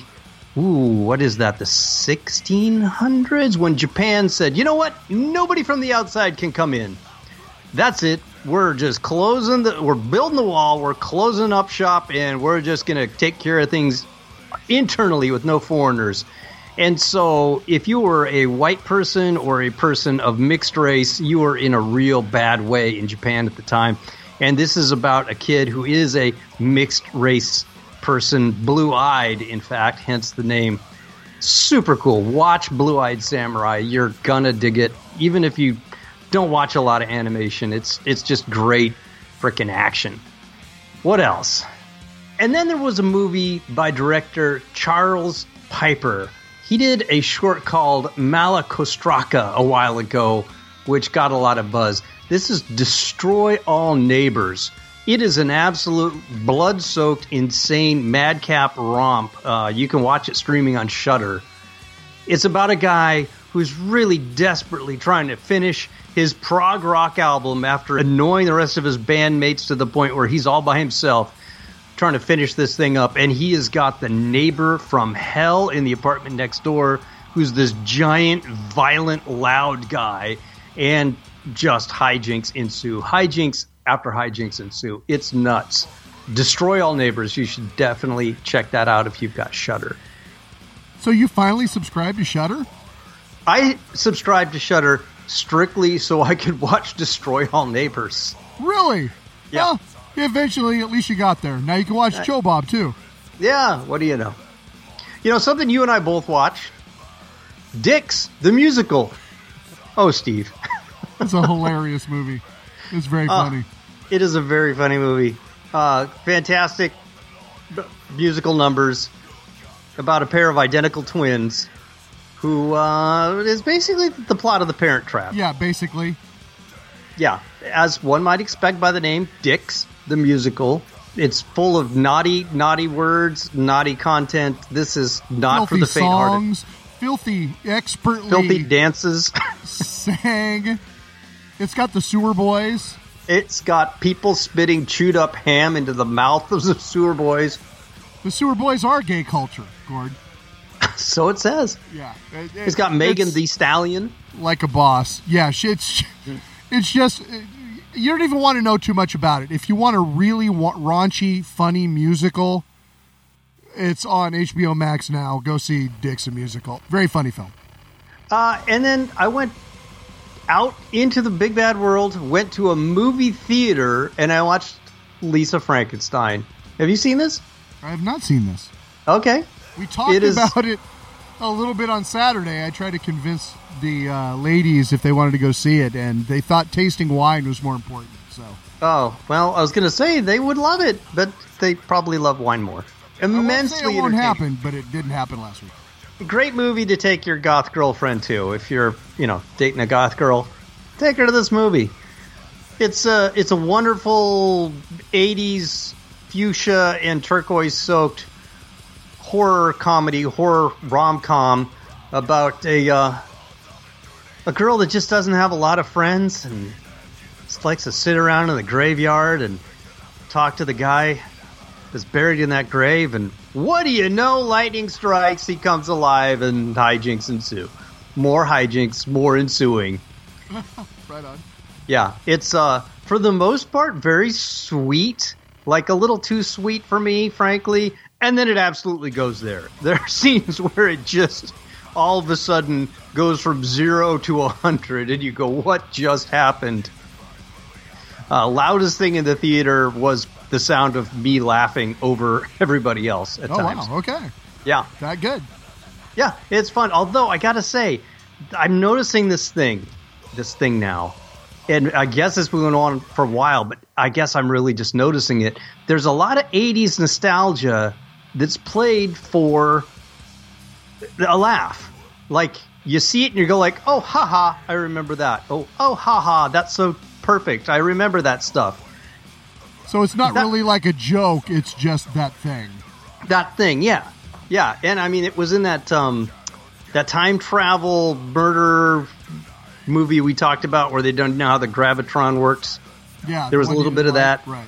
ooh, what is that, the 1600s? When Japan said, you know what, nobody from the outside can come in. That's it. We're just closing the, we're building the wall, we're closing up shop, and we're just going to take care of things internally with no foreigners. And so, if you were a white person or a person of mixed race, you were in a real bad way in Japan at the time. And this is about a kid who is a mixed race person, blue eyed, in fact, hence the name. Super cool. Watch Blue Eyed Samurai. You're gonna dig it. Even if you don't watch a lot of animation, it's it's just great freaking action. What else? And then there was a movie by director Charles Piper. He did a short called Malacostraca a while ago, which got a lot of buzz. This is Destroy All Neighbors. It is an absolute blood soaked, insane madcap romp. Uh, you can watch it streaming on Shudder. It's about a guy who's really desperately trying to finish his prog rock album after annoying the rest of his bandmates to the point where he's all by himself trying to finish this thing up. And he has got the neighbor from hell in the apartment next door who's this giant, violent, loud guy. And just hijinks ensue. Hijinks after hijinks ensue. It's nuts. Destroy All Neighbors. You should definitely check that out if you've got Shudder. So you finally subscribed to Shudder? I subscribed to Shudder strictly so I could watch Destroy All Neighbors. Really? Yeah. Well, eventually, at least you got there. Now you can watch Joe Bob too. Yeah, what do you know? You know, something you and I both watch. Dicks, the musical. Oh, Steve. [LAUGHS] It's a hilarious movie. It's very Uh, funny. It is a very funny movie. Uh, fantastic musical numbers about a pair of identical twins who uh, is basically the plot of The Parent Trap. Yeah, basically. Yeah, as one might expect by the name, Dicks, the musical. It's full of naughty, naughty words, naughty content. This is not filthy for the faint-hearted. songs, filthy, expertly Filthy dances. [LAUGHS] sang. It's got the Sewer Boys. it's got people spitting chewed up ham into the mouth of the sewer boys. The Sewer Boys are gay culture, Gord. [LAUGHS] So it says. Yeah, it- It's got Megan Thee Stallion. like a boss. Yeah, she- it's it's just you don't even want to know too much about it. If you want a really wa- raunchy, funny musical, it's on HBO Max now. Go see Dicks a musical. Very funny film. Uh, and then I went out into the big bad world, went to a movie theater, and I watched Lisa Frankenstein. Have you seen this? I have not seen this. Okay. We talked It is- about it a little bit on Saturday. I tried to convince the uh, ladies if they wanted to go see it, and they thought tasting wine was more important. So Oh, well, I was going to say they would love it, but they probably love wine more. Immensely say it won't happen, but it didn't happen last week. Great movie to take your goth girlfriend to. If you're, you know, dating a goth girl, take her to this movie. It's a it's a wonderful '80s fuchsia and turquoise soaked horror comedy, horror rom com about a uh, a girl that just doesn't have a lot of friends and just likes to sit around in the graveyard and talk to the guy that's buried in that grave. And what do you know? Lightning strikes, he comes alive, and hijinks ensue. More hijinks, more ensuing. [LAUGHS] Right on. Yeah, it's uh for the most part very sweet, like a little too sweet for me, frankly. And then it absolutely goes there. [LAUGHS] There are scenes where it just all of a sudden goes from zero to a hundred, and you go, "What just happened?" Uh, loudest thing in the theater was the sound of me laughing over [LAUGHS] everybody else at Oh times. wow. Okay. Yeah, That good. yeah, it's fun. Although I gotta say, I'm noticing this thing, this thing now, and I guess it's been going on for a while. But I guess I'm really just noticing it. There's a lot of '80s nostalgia that's played for a laugh. Like you see it and you go like, "Oh, haha, I remember that." Oh, oh, haha, that's so perfect. I remember that stuff. So it's not That- really like a joke. It's just that thing. That thing, yeah, yeah, and I mean, it was in that um, that time travel murder movie we talked about where they don't know how the gravitron works. Yeah. There was a little bit of like. that. Right.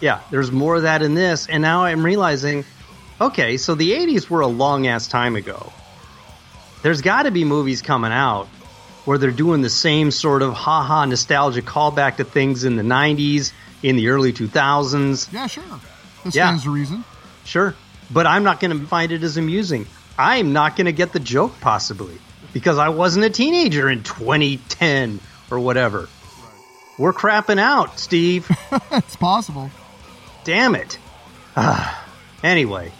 Yeah, there's more of that in this, and now I'm realizing, okay, so the '80s were a long ass time ago. There's got to be movies coming out where they're doing the same sort of haha nostalgia callback to things in the '90s, in the early 2000s. Yeah. Sure. This Yeah. stands to reason. Sure. But I'm not going to find it as amusing. I'm not going to get the joke, possibly, because I wasn't a teenager in 2010 or whatever. We're crapping out, Steve. [LAUGHS] it's possible. Damn it. Ah. anyway,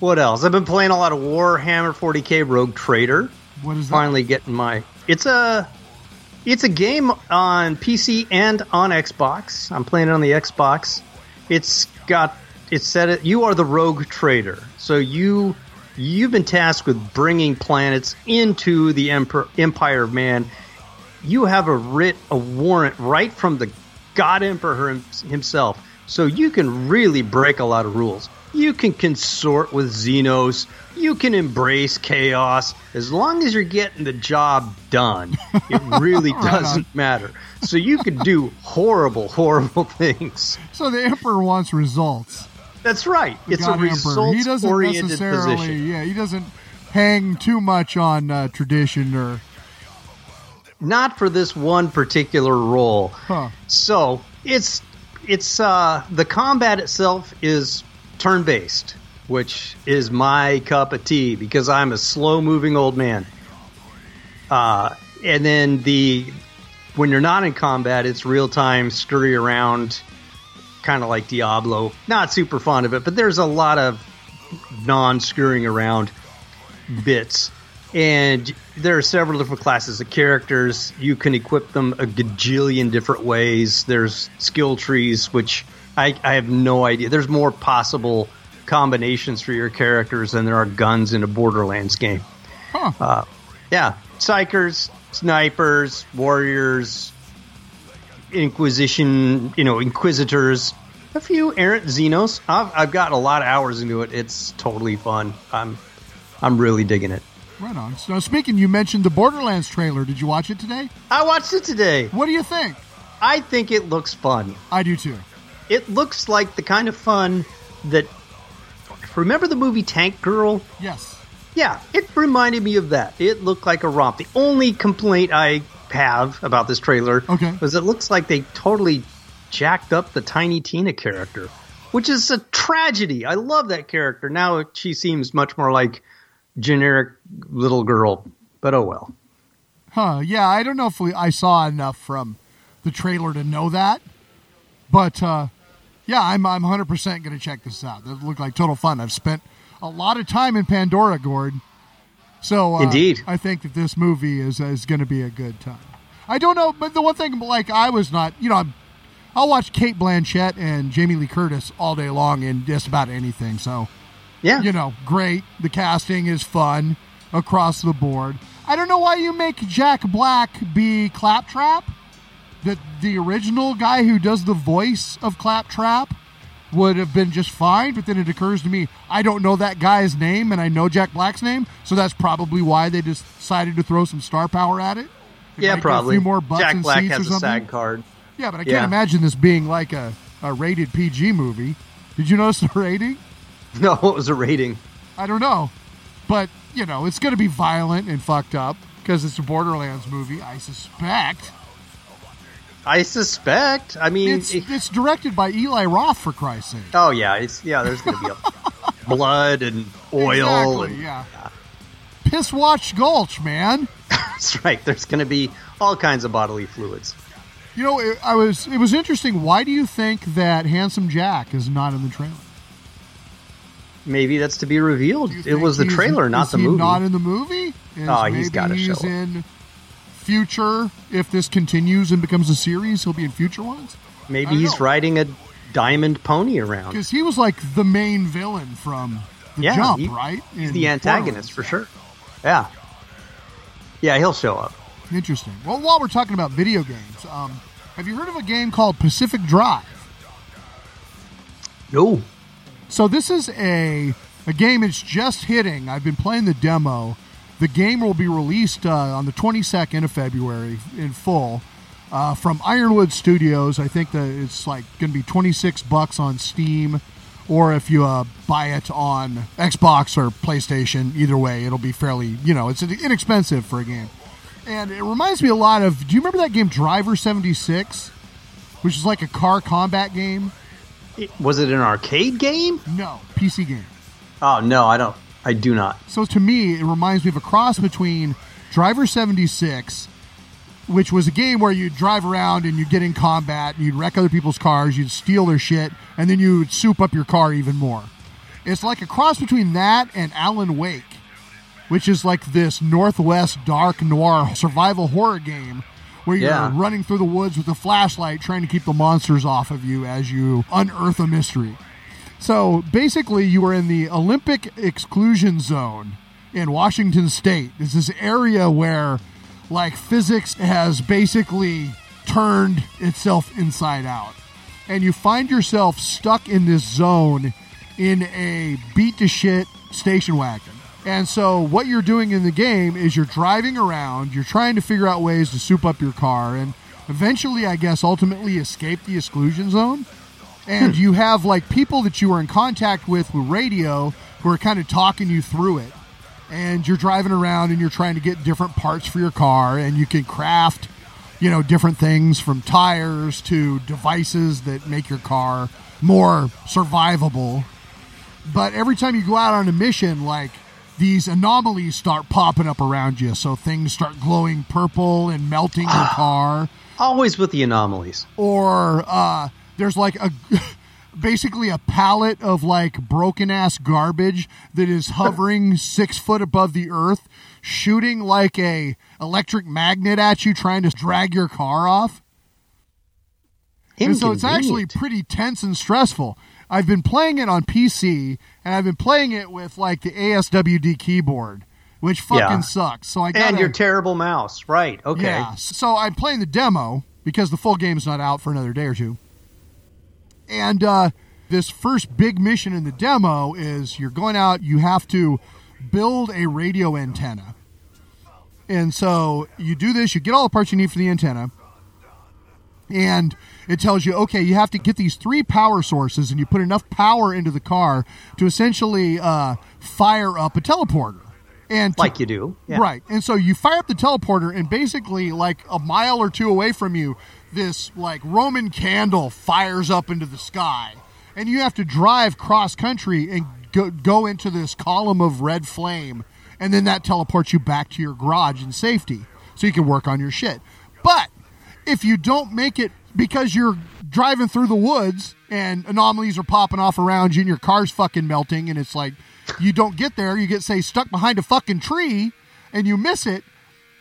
what else? I've been playing a lot of Warhammer 40k Rogue Trader. What is that? Finally getting my. It's a. It's a game on PC and on Xbox. I'm playing it on the Xbox. It's got It said it. You are the rogue trader, so you you've been tasked with bringing planets into the emperor, Empire of Man. You have a writ, a warrant right from the God Emperor himself, so you can really break a lot of rules. You can consort with Xenos. You can embrace chaos as long as you're getting the job done. It really [LAUGHS] doesn't matter. So you can do horrible, horrible [LAUGHS] things. So the emperor wants results. That's right. The It's a God. He results doesn't oriented necessarily. position. Yeah. He doesn't hang too much on uh, tradition or. Not for this one particular role. Huh. So it's it's uh, the combat itself is turn based, which is my cup of tea because I'm a slow moving old man. Uh, and then the when you're not in combat, it's real time scurry around, kind of like Diablo. Not super fond of it, but there's a lot of non scurrying around bits. And there are several different classes of characters. You can equip them a gajillion different ways. There's skill trees, which I, I have no idea. There's more possible combinations for your characters than there are guns in a Borderlands game. Huh. Uh, yeah, psykers, snipers, warriors, inquisition, you know, inquisitors, a few errant xenos. I've, I've got a lot of hours into it. It's totally fun. I'm I'm really digging it. Right on. So speaking, you mentioned the Borderlands trailer. Did you watch it today? I watched it today. What do you think? I think it looks fun. I do too. It looks like the kind of fun that. Remember the movie Tank Girl? Yes. Yeah, it reminded me of that. It looked like a romp. The only complaint I have about this trailer Okay. was it looks like they totally jacked up the Tiny Tina character, which is a tragedy. I love that character. Now she seems much more like generic little girl, but oh well. Huh? Yeah, I don't know if we, I saw enough from the trailer to know that, but uh, yeah, I'm I'm 100 percent going to check this out. That looked like total fun. I've spent a lot of time in Pandora, Gord. So uh, Indeed. I think that this movie is is going to be a good time. I don't know, but the one thing, like I was not, you know, I'm, I'll watch Cate Blanchett and Jamie Lee Curtis all day long in just about anything. So Yeah. you know, great. The casting is fun across the board. I don't know why you make Jack Black be Claptrap. The the original guy who does the voice of Claptrap would have been just fine, but then it occurs to me I don't know that guy's name and I know Jack Black's name, so that's probably why they just decided to throw some star power at it. It yeah, probably. A few more butts Jack and Black seats or has a. SAG card. Yeah, but I Yeah. can't imagine this being like a, a rated PG movie. Did you notice the [LAUGHS] rating? [LAUGHS] No, what was the rating? I don't know. But, you know, it's going to be violent and fucked up because it's a Borderlands movie, I suspect. I suspect. I mean, It's, it- it's directed by Eli Roth, for Christ's sake. oh yeah, it's yeah. There's going to be a [LAUGHS] blood and oil. Exactly, and, yeah. Piss Watch Gulch, man. [LAUGHS] That's right. There's going to be all kinds of bodily fluids. You know, it, I was. It was interesting. Why do you think that Handsome Jack is not in the trailer? Maybe that's to be revealed. It was the trailer, not is the he movie. Not in the movie. Is Oh, he's gotta he's show up. in future. If this continues and becomes a series, he'll be in future ones. Maybe he's know. riding a diamond pony around. Because he was like the main villain from the Yeah, jump, he- right? He's In the antagonist for sure. Yeah. Yeah, he'll show up. Interesting. Well, while we're talking about video games, um, have you heard of a game called Pacific Drive? No. So this is a a game. It's just hitting. I've been playing the demo. The game will be released uh, on the 22nd of February in full uh, from Ironwood Studios. I think that it's like going to be 26 bucks on Steam, or if you uh, buy it on Xbox or PlayStation. Either way, it'll be fairly you know it's inexpensive for a game. And it reminds me a lot of. Do you remember that game Driver 76, which is like a car combat game? Was it an arcade game? No, PC game. Oh no, I don't. I do not. So to me, it reminds me of a cross between Driver 76, which was a game where you'd drive around and you'd get in combat and you'd wreck other people's cars, you'd steal their shit, and then you'd soup up your car even more. It's like a cross between that and Alan Wake, which is like this Northwest dark noir survival horror game where you're Yeah. running through the woods with a flashlight trying to keep the monsters off of you as you unearth a mystery. So basically, you are in the Olympic exclusion zone in Washington State. This area where, like, physics has basically turned itself inside out. And you find yourself stuck in this zone in a beat to shit station wagon. And so, what you're doing in the game is you're driving around, you're trying to figure out ways to soup up your car, and eventually, I guess, ultimately escape the exclusion zone and you have like people that you are in contact with with radio who are kind of talking you through it. And you're driving around and you're trying to get different parts for your car and you can craft you know different things from tires to devices that make your car more survivable. But every time you go out on a mission like these anomalies start popping up around you. So things start glowing purple and melting your car. Always with the anomalies. or uh, there's like a [LAUGHS] basically a pallet of like broken ass garbage that is hovering [LAUGHS] six foot above the earth, shooting like a electric magnet at you, trying to drag your car off. And so it's actually pretty tense and stressful. I've been playing it on PC, and I've been playing it with like the ASWD keyboard, which fucking Yeah. sucks. So I got and your terrible mouse, right? Okay. yeah. So I'm playing the demo because the full game's not out for another day or two. And uh, this first big mission in the demo is you're going out, you have to build a radio antenna. And so you do this, you get all the parts you need for the antenna. And it tells you, okay, you have to get these three power sources, and you put enough power into the car to essentially uh, fire up a teleporter. And to- Like you do. Yeah. Right. And so you fire up the teleporter, and basically, like a mile or two away from you, this like Roman candle fires up into the sky, and you have to drive cross country and go, go into this column of red flame, and then that teleports you back to your garage in safety so you can work on your shit. But if you don't make it because you're driving through the woods and anomalies are popping off around you and your car's fucking melting and it's like you don't get there, you get say stuck behind a fucking tree and you miss it,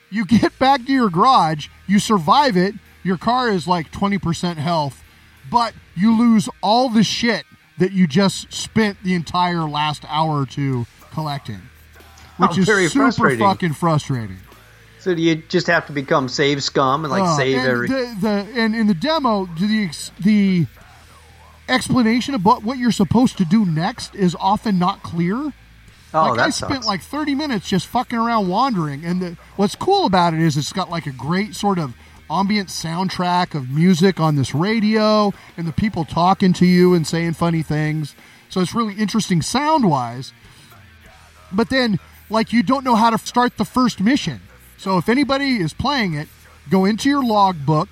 you get [LAUGHS] back to your garage, you survive it, your car is like 20% health, but you lose all the shit that you just spent the entire last hour or two collecting. Which Oh, is super frustrating. fucking frustrating. So you just have to become save scum and like Uh, save and every. The, the and in the demo, the the explanation about what you're supposed to do next is often not clear. oh, like I sucks. spent like 30 minutes just fucking around wandering, and the, what's cool about it is it's got like a great sort of ambient soundtrack of music on this radio, and the people talking to you and saying funny things. So it's really interesting sound wise. But then, like, you don't know how to start the first mission. So if anybody is playing it, go into your logbook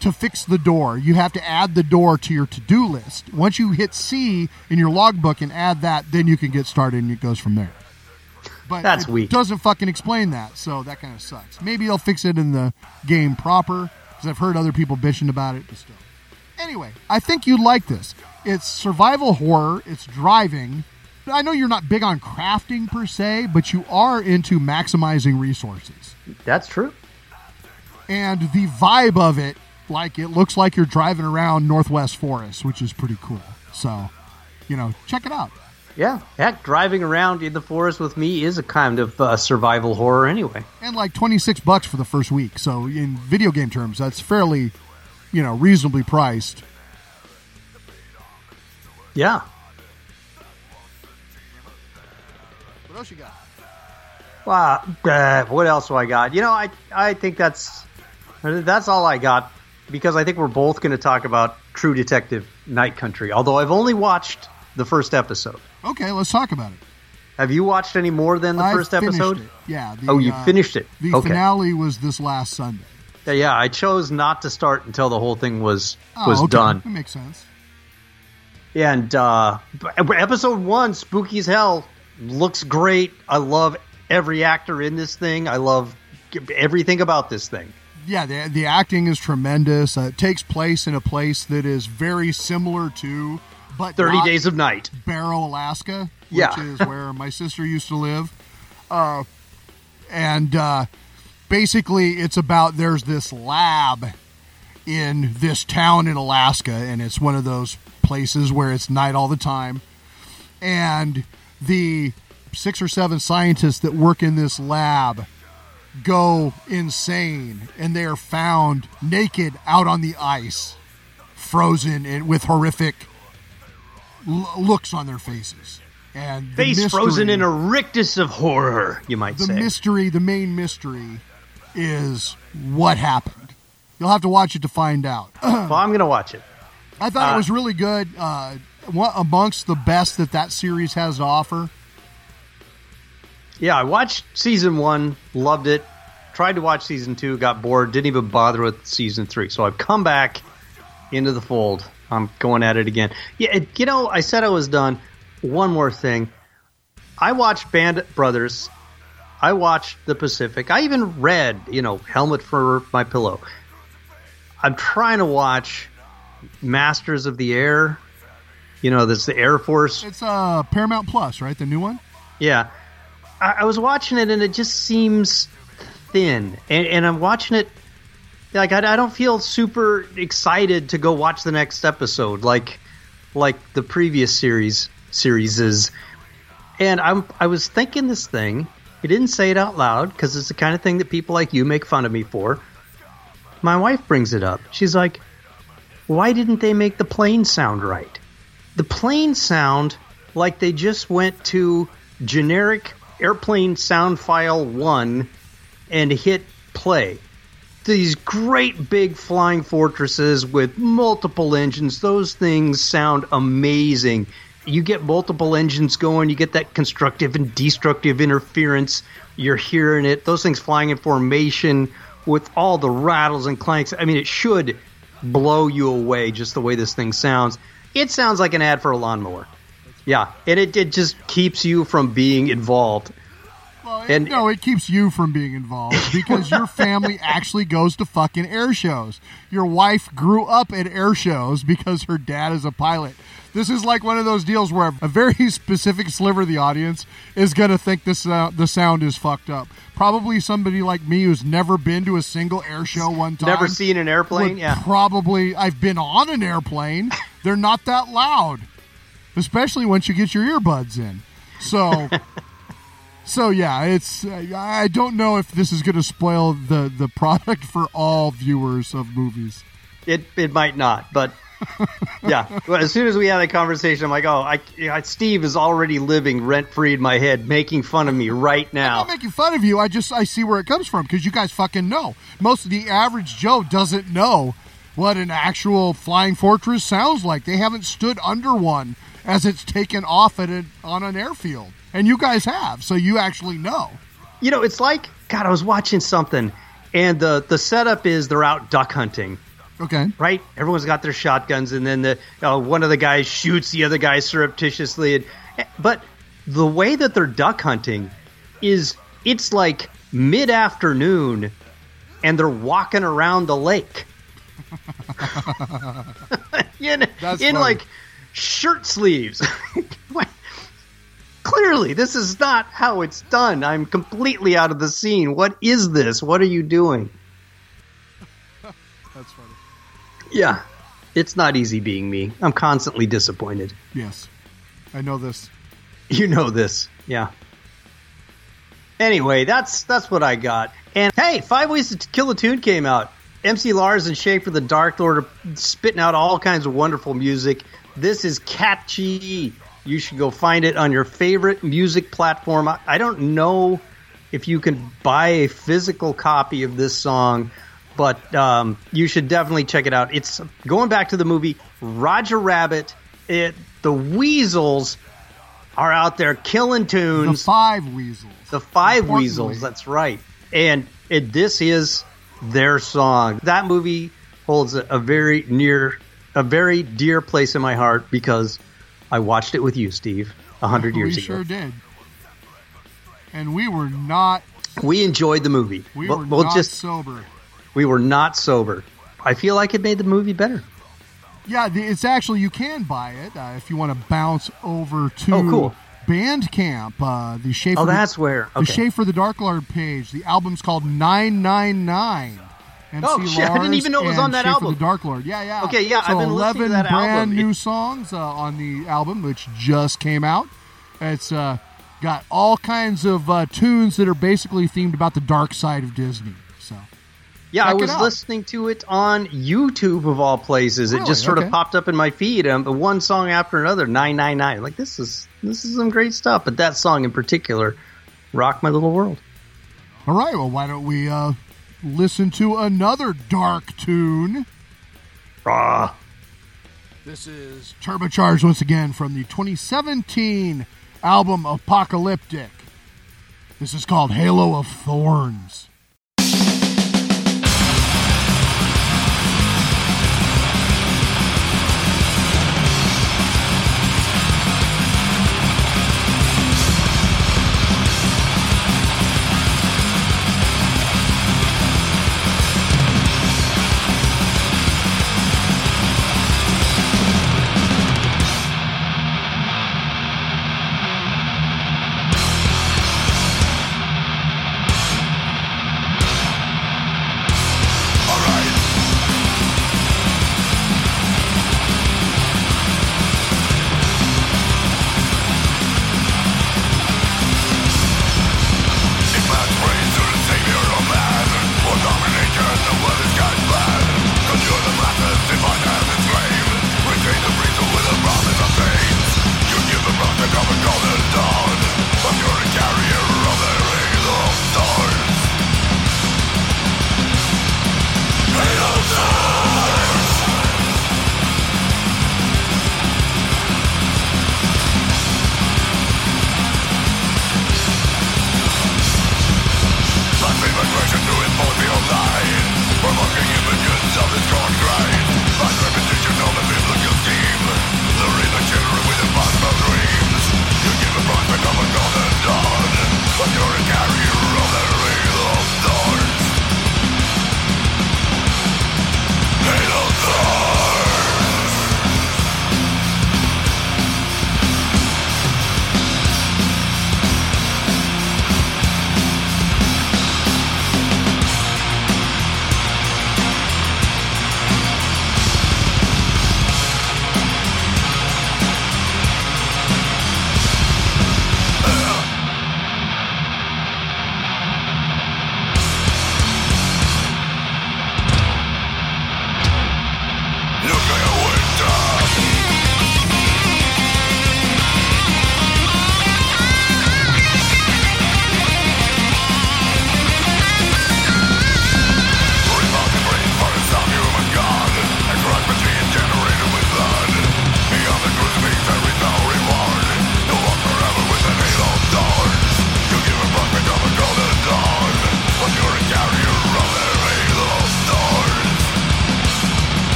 to fix the door. You have to add the door to your to do list. Once you hit C in your logbook and add that, then you can get started and it goes from there. But That's it weak. doesn't fucking explain that, so that kind of sucks. Maybe they'll fix it in the game proper, because I've heard other people bitching about it, but still. Anyway, I think you'd like this. It's survival horror, it's driving. I know you're not big on crafting per se, but you are into maximizing resources. That's true. And the vibe of it, like it looks like you're driving around Northwest Forest, which is pretty cool. So, you know, check it out. Yeah. Heck, driving around in the forest with me is a kind of uh, survival horror anyway. And like 26 bucks for the first week. So, in video game terms, that's fairly, you know, reasonably priced. Yeah. What else you got? Wow. Uh, what else do I got? You know, I I think that's that's all I got because I think we're both going to talk about True Detective Night Country. Although I've only watched the first episode. Okay, let's talk about it. Have you watched any more than the I first episode? it. Yeah. The, Oh, you uh, finished it. The Okay. finale was this last Sunday. Yeah, yeah, I chose not to start until the whole thing was Oh, was okay. done. That makes sense. And uh, episode one, spooky as hell, looks great. I love every actor in this thing. I love everything about this thing. Yeah, the, the acting is tremendous. Uh, it takes place in a place that is very similar to, but Thirty not Days of Night. Barrow, Alaska, which Yeah. is [LAUGHS] where my sister used to live. Uh, and uh, basically, it's about there's this lab in this town in Alaska, and it's one of those places where it's night all the time. And the six or seven scientists that work in this lab go insane, and they are found naked out on the ice, frozen and with horrific l- looks on their faces. And the Face frozen in a rictus of horror, you might the say. The mystery, the main mystery, is what happened. You'll have to watch it to find out. [CLEARS THROAT] well, I'm going to watch it. I thought Uh, it was really good. Uh, amongst the best that that series has to offer. Yeah, I watched season one, loved it. Tried to watch season two, got bored, didn't even bother with season three. So I've come back into the fold. I'm going at it again. Yeah, it, you know, I said I was done. One more thing. I watched Band Brothers. I watched The Pacific. I even read, you know, Helmet for My Pillow. I'm trying to watch Masters of the Air. You know, this the Air Force It's uh, Paramount Plus, right? The new one. yeah. I, I was watching it and it just seems thin. And, and I'm watching it like I, I don't feel super excited to go watch the next episode like like the previous series series is. And I'm I was thinking this thing. I didn't say it out loud because it's the kind of thing that people like you make fun of me for. My wife brings it up. She's like, "Why didn't they make the plane sound right?" the plane sound like they just went to generic airplane sound file 1 and hit play these great big flying fortresses with multiple engines those things sound amazing you get multiple engines going you get that constructive and destructive interference you're hearing it those things flying in formation with all the rattles and clanks i mean it should blow you away just the way this thing sounds. It sounds like an ad for a lawnmower. Yeah, and it, it just keeps you from being involved. Well, And- no, it keeps you from being involved [LAUGHS] because your family actually goes to fucking air shows. Your wife grew up at air shows because her dad is a pilot. This is like one of those deals where a very [LAUGHS] specific sliver of the audience is going to think this uh, the sound is fucked up. Probably somebody like me who's never been to a single air show one time. Never seen an airplane? Yeah. Probably I've been on an airplane. [LAUGHS] They're not that loud, especially once you get your earbuds in. So so yeah, it's I don't know if this is going to spoil the the product [LAUGHS] for all viewers of movies. It it might not, but [LAUGHS] yeah. Well, as soon as we had a conversation, I'm like, oh, I, I- Steve is already living rent free in my head, making fun of me right I'm now. not making fun of you. I just I see where it comes from because you guys fucking know. Most of the average Joe doesn't know what an actual flying fortress sounds like. They haven't stood under one as it's taken off at a, on an airfield, and you guys have, so you actually know. You know, it's like God. I was watching something, and the the setup is they're out duck hunting. Okay. right? Everyone's got their shotguns, and then the uh, one of the guys shoots the other guy surreptitiously. And, but the way that they're duck hunting is it's like mid afternoon, and they're walking around the lake. [LAUGHS] [LAUGHS] in in like shirt sleeves. [LAUGHS] Clearly, this is not how it's done. I'm completely out of the scene. What is this? What are you doing? That's funny. Yeah. It's not easy being me. I'm constantly disappointed. Yes, I know this. You know this. Yeah. Anyway, that's that's what I got. And hey, Five Ways to Kill a Tune came out. MC Lars and Schaffer the Dark Lord are spitting out all kinds of wonderful music. This is catchy. You should go find it on your favorite music platform. I, I don't know if you can buy a physical copy of this song, but um, you should definitely check it out. It's going back to the movie Roger Rabbit. It the Weasels are out there killing tunes. The five weasels. The Five Weasels, that's right. And it, this is their song. That movie holds a, a very near, a very dear place in my heart because I watched it with you, Steve, a hundred years we ago. sure did. And we were not. We enjoyed the movie. We We'll- were we'll not just sober. we were not sober. I feel like it made the movie better. Yeah, it's actually you can buy it uh, if you want to bounce over to Oh, cool. Bandcamp. Uh, the Schaffer. Oh, that's where. the Schaffer the Dark Lord page. The album's called Nine Nine Nine. MC Oh, shit, I didn't even know it was on that album. The Dark Lord. Yeah, yeah. Okay, yeah, So I've been listening to eleven that brand album. new songs uh, on the album, which just came out. It's uh, got all kinds of uh, tunes that are basically themed about the dark side of Disney. So Yeah, I was listening to it on YouTube of all places. It just sort Okay. of popped up in my feed, um, one song after another, nine nine nine. Like this is this is some great stuff. But that song in particular, "Rock My Little World." All right, well, why don't we uh, listen to another dark tune? Ah, This is Turbocharged once again from the 2017 album Apocalyptic. This is called Halo of Thorns.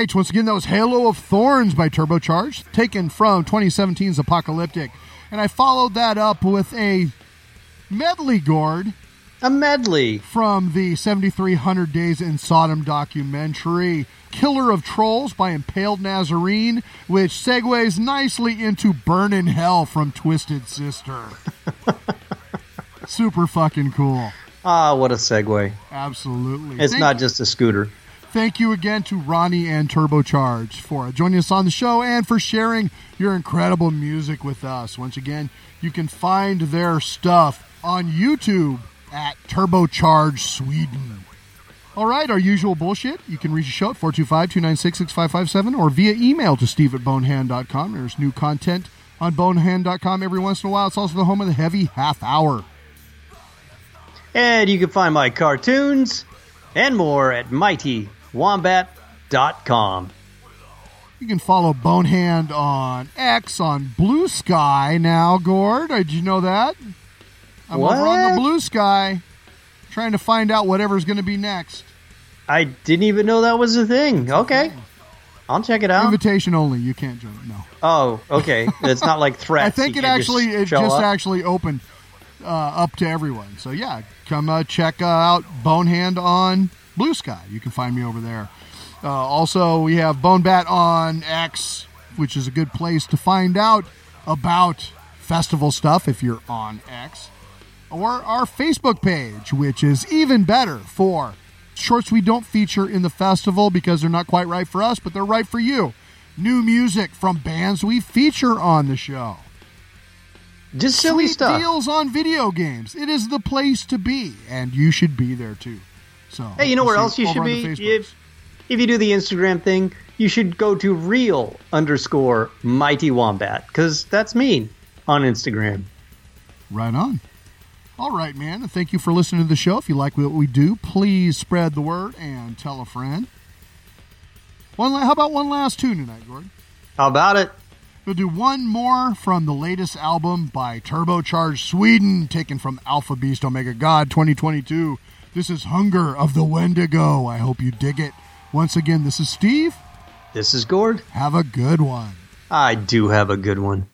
Right. Once again, that was Halo of Thorns by Turbocharged, taken from 2017's Apocalyptic. And I followed that up with a medley Gord A medley. from the 7300 Days in Sodom documentary, Killer of Trolls by Impaled Nazarene, which segues nicely into Burn in Hell from Twisted Sister. [LAUGHS] Super fucking cool. Ah, what a segue. Absolutely. It's Thank- not just a scooter. Thank you again to Ronnie and Turbocharge for joining us on the show and for sharing your incredible music with us. Once again, you can find their stuff on YouTube at Turbocharge Sweden. All right, our usual bullshit. You can reach the show at 425 296 6557 or via email to steve at bonehand.com. There's new content on bonehand.com every once in a while. It's also the home of the heavy half hour. And you can find my cartoons and more at mightywombat.com. You can follow Bonehand on X on Blue Sky now, Gord. Did you know that? I'm over on the Blue Sky trying to find out whatever's going to be next. I didn't even know that was a thing. Okay. I'll check it out. Invitation only. You can't join. No. Oh, okay. It's not like [LAUGHS] Threads. I think You it actually it just up. actually opened uh, up to everyone. So yeah, come uh, check uh, out Bonehand on Blue Sky. You can find me over there. Uh, also, we have Bonebat on X, which is a good place to find out about festival stuff if you're on X, or our Facebook page, which is even better for shorts we don't feature in the festival because they're not quite right for us, but they're right for you. New music from bands we feature on the show. Just silly Sweet stuff. deals on video games. It is the place to be, and you should be there too. So, Hey, you know where else you should be? If, if you do the Instagram thing, you should go to real underscore mighty wombat because that's me on Instagram. Right on. All right, man. Thank you for listening to the show. If you like what we do, please spread the word and tell a friend. One, la- how about one last tune tonight, Gordon? How about it? We'll do one more from the latest album by Turbocharged Sweden, taken from Alpha Beast Omega God 2022. This is Hunger of the Wendigo. I hope you dig it. Once again, this is Steve. This is Gord. Have a good one. I do have a good one.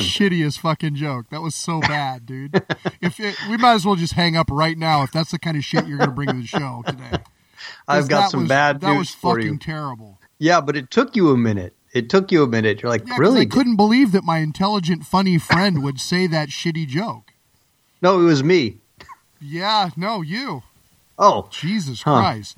Shittiest fucking joke. That was so bad, dude. if it, we might as well just hang up right now if that's the kind of shit you're going to bring to the show today. [LAUGHS] I've got some was- bad That news was for fucking you. terrible. Yeah, but it took you a minute. It took you a minute. You're like, Yeah, really? I couldn't believe that my intelligent, funny friend would say that shitty joke. No, it was me. Yeah, no, you. Oh, Jesus Huh. Christ.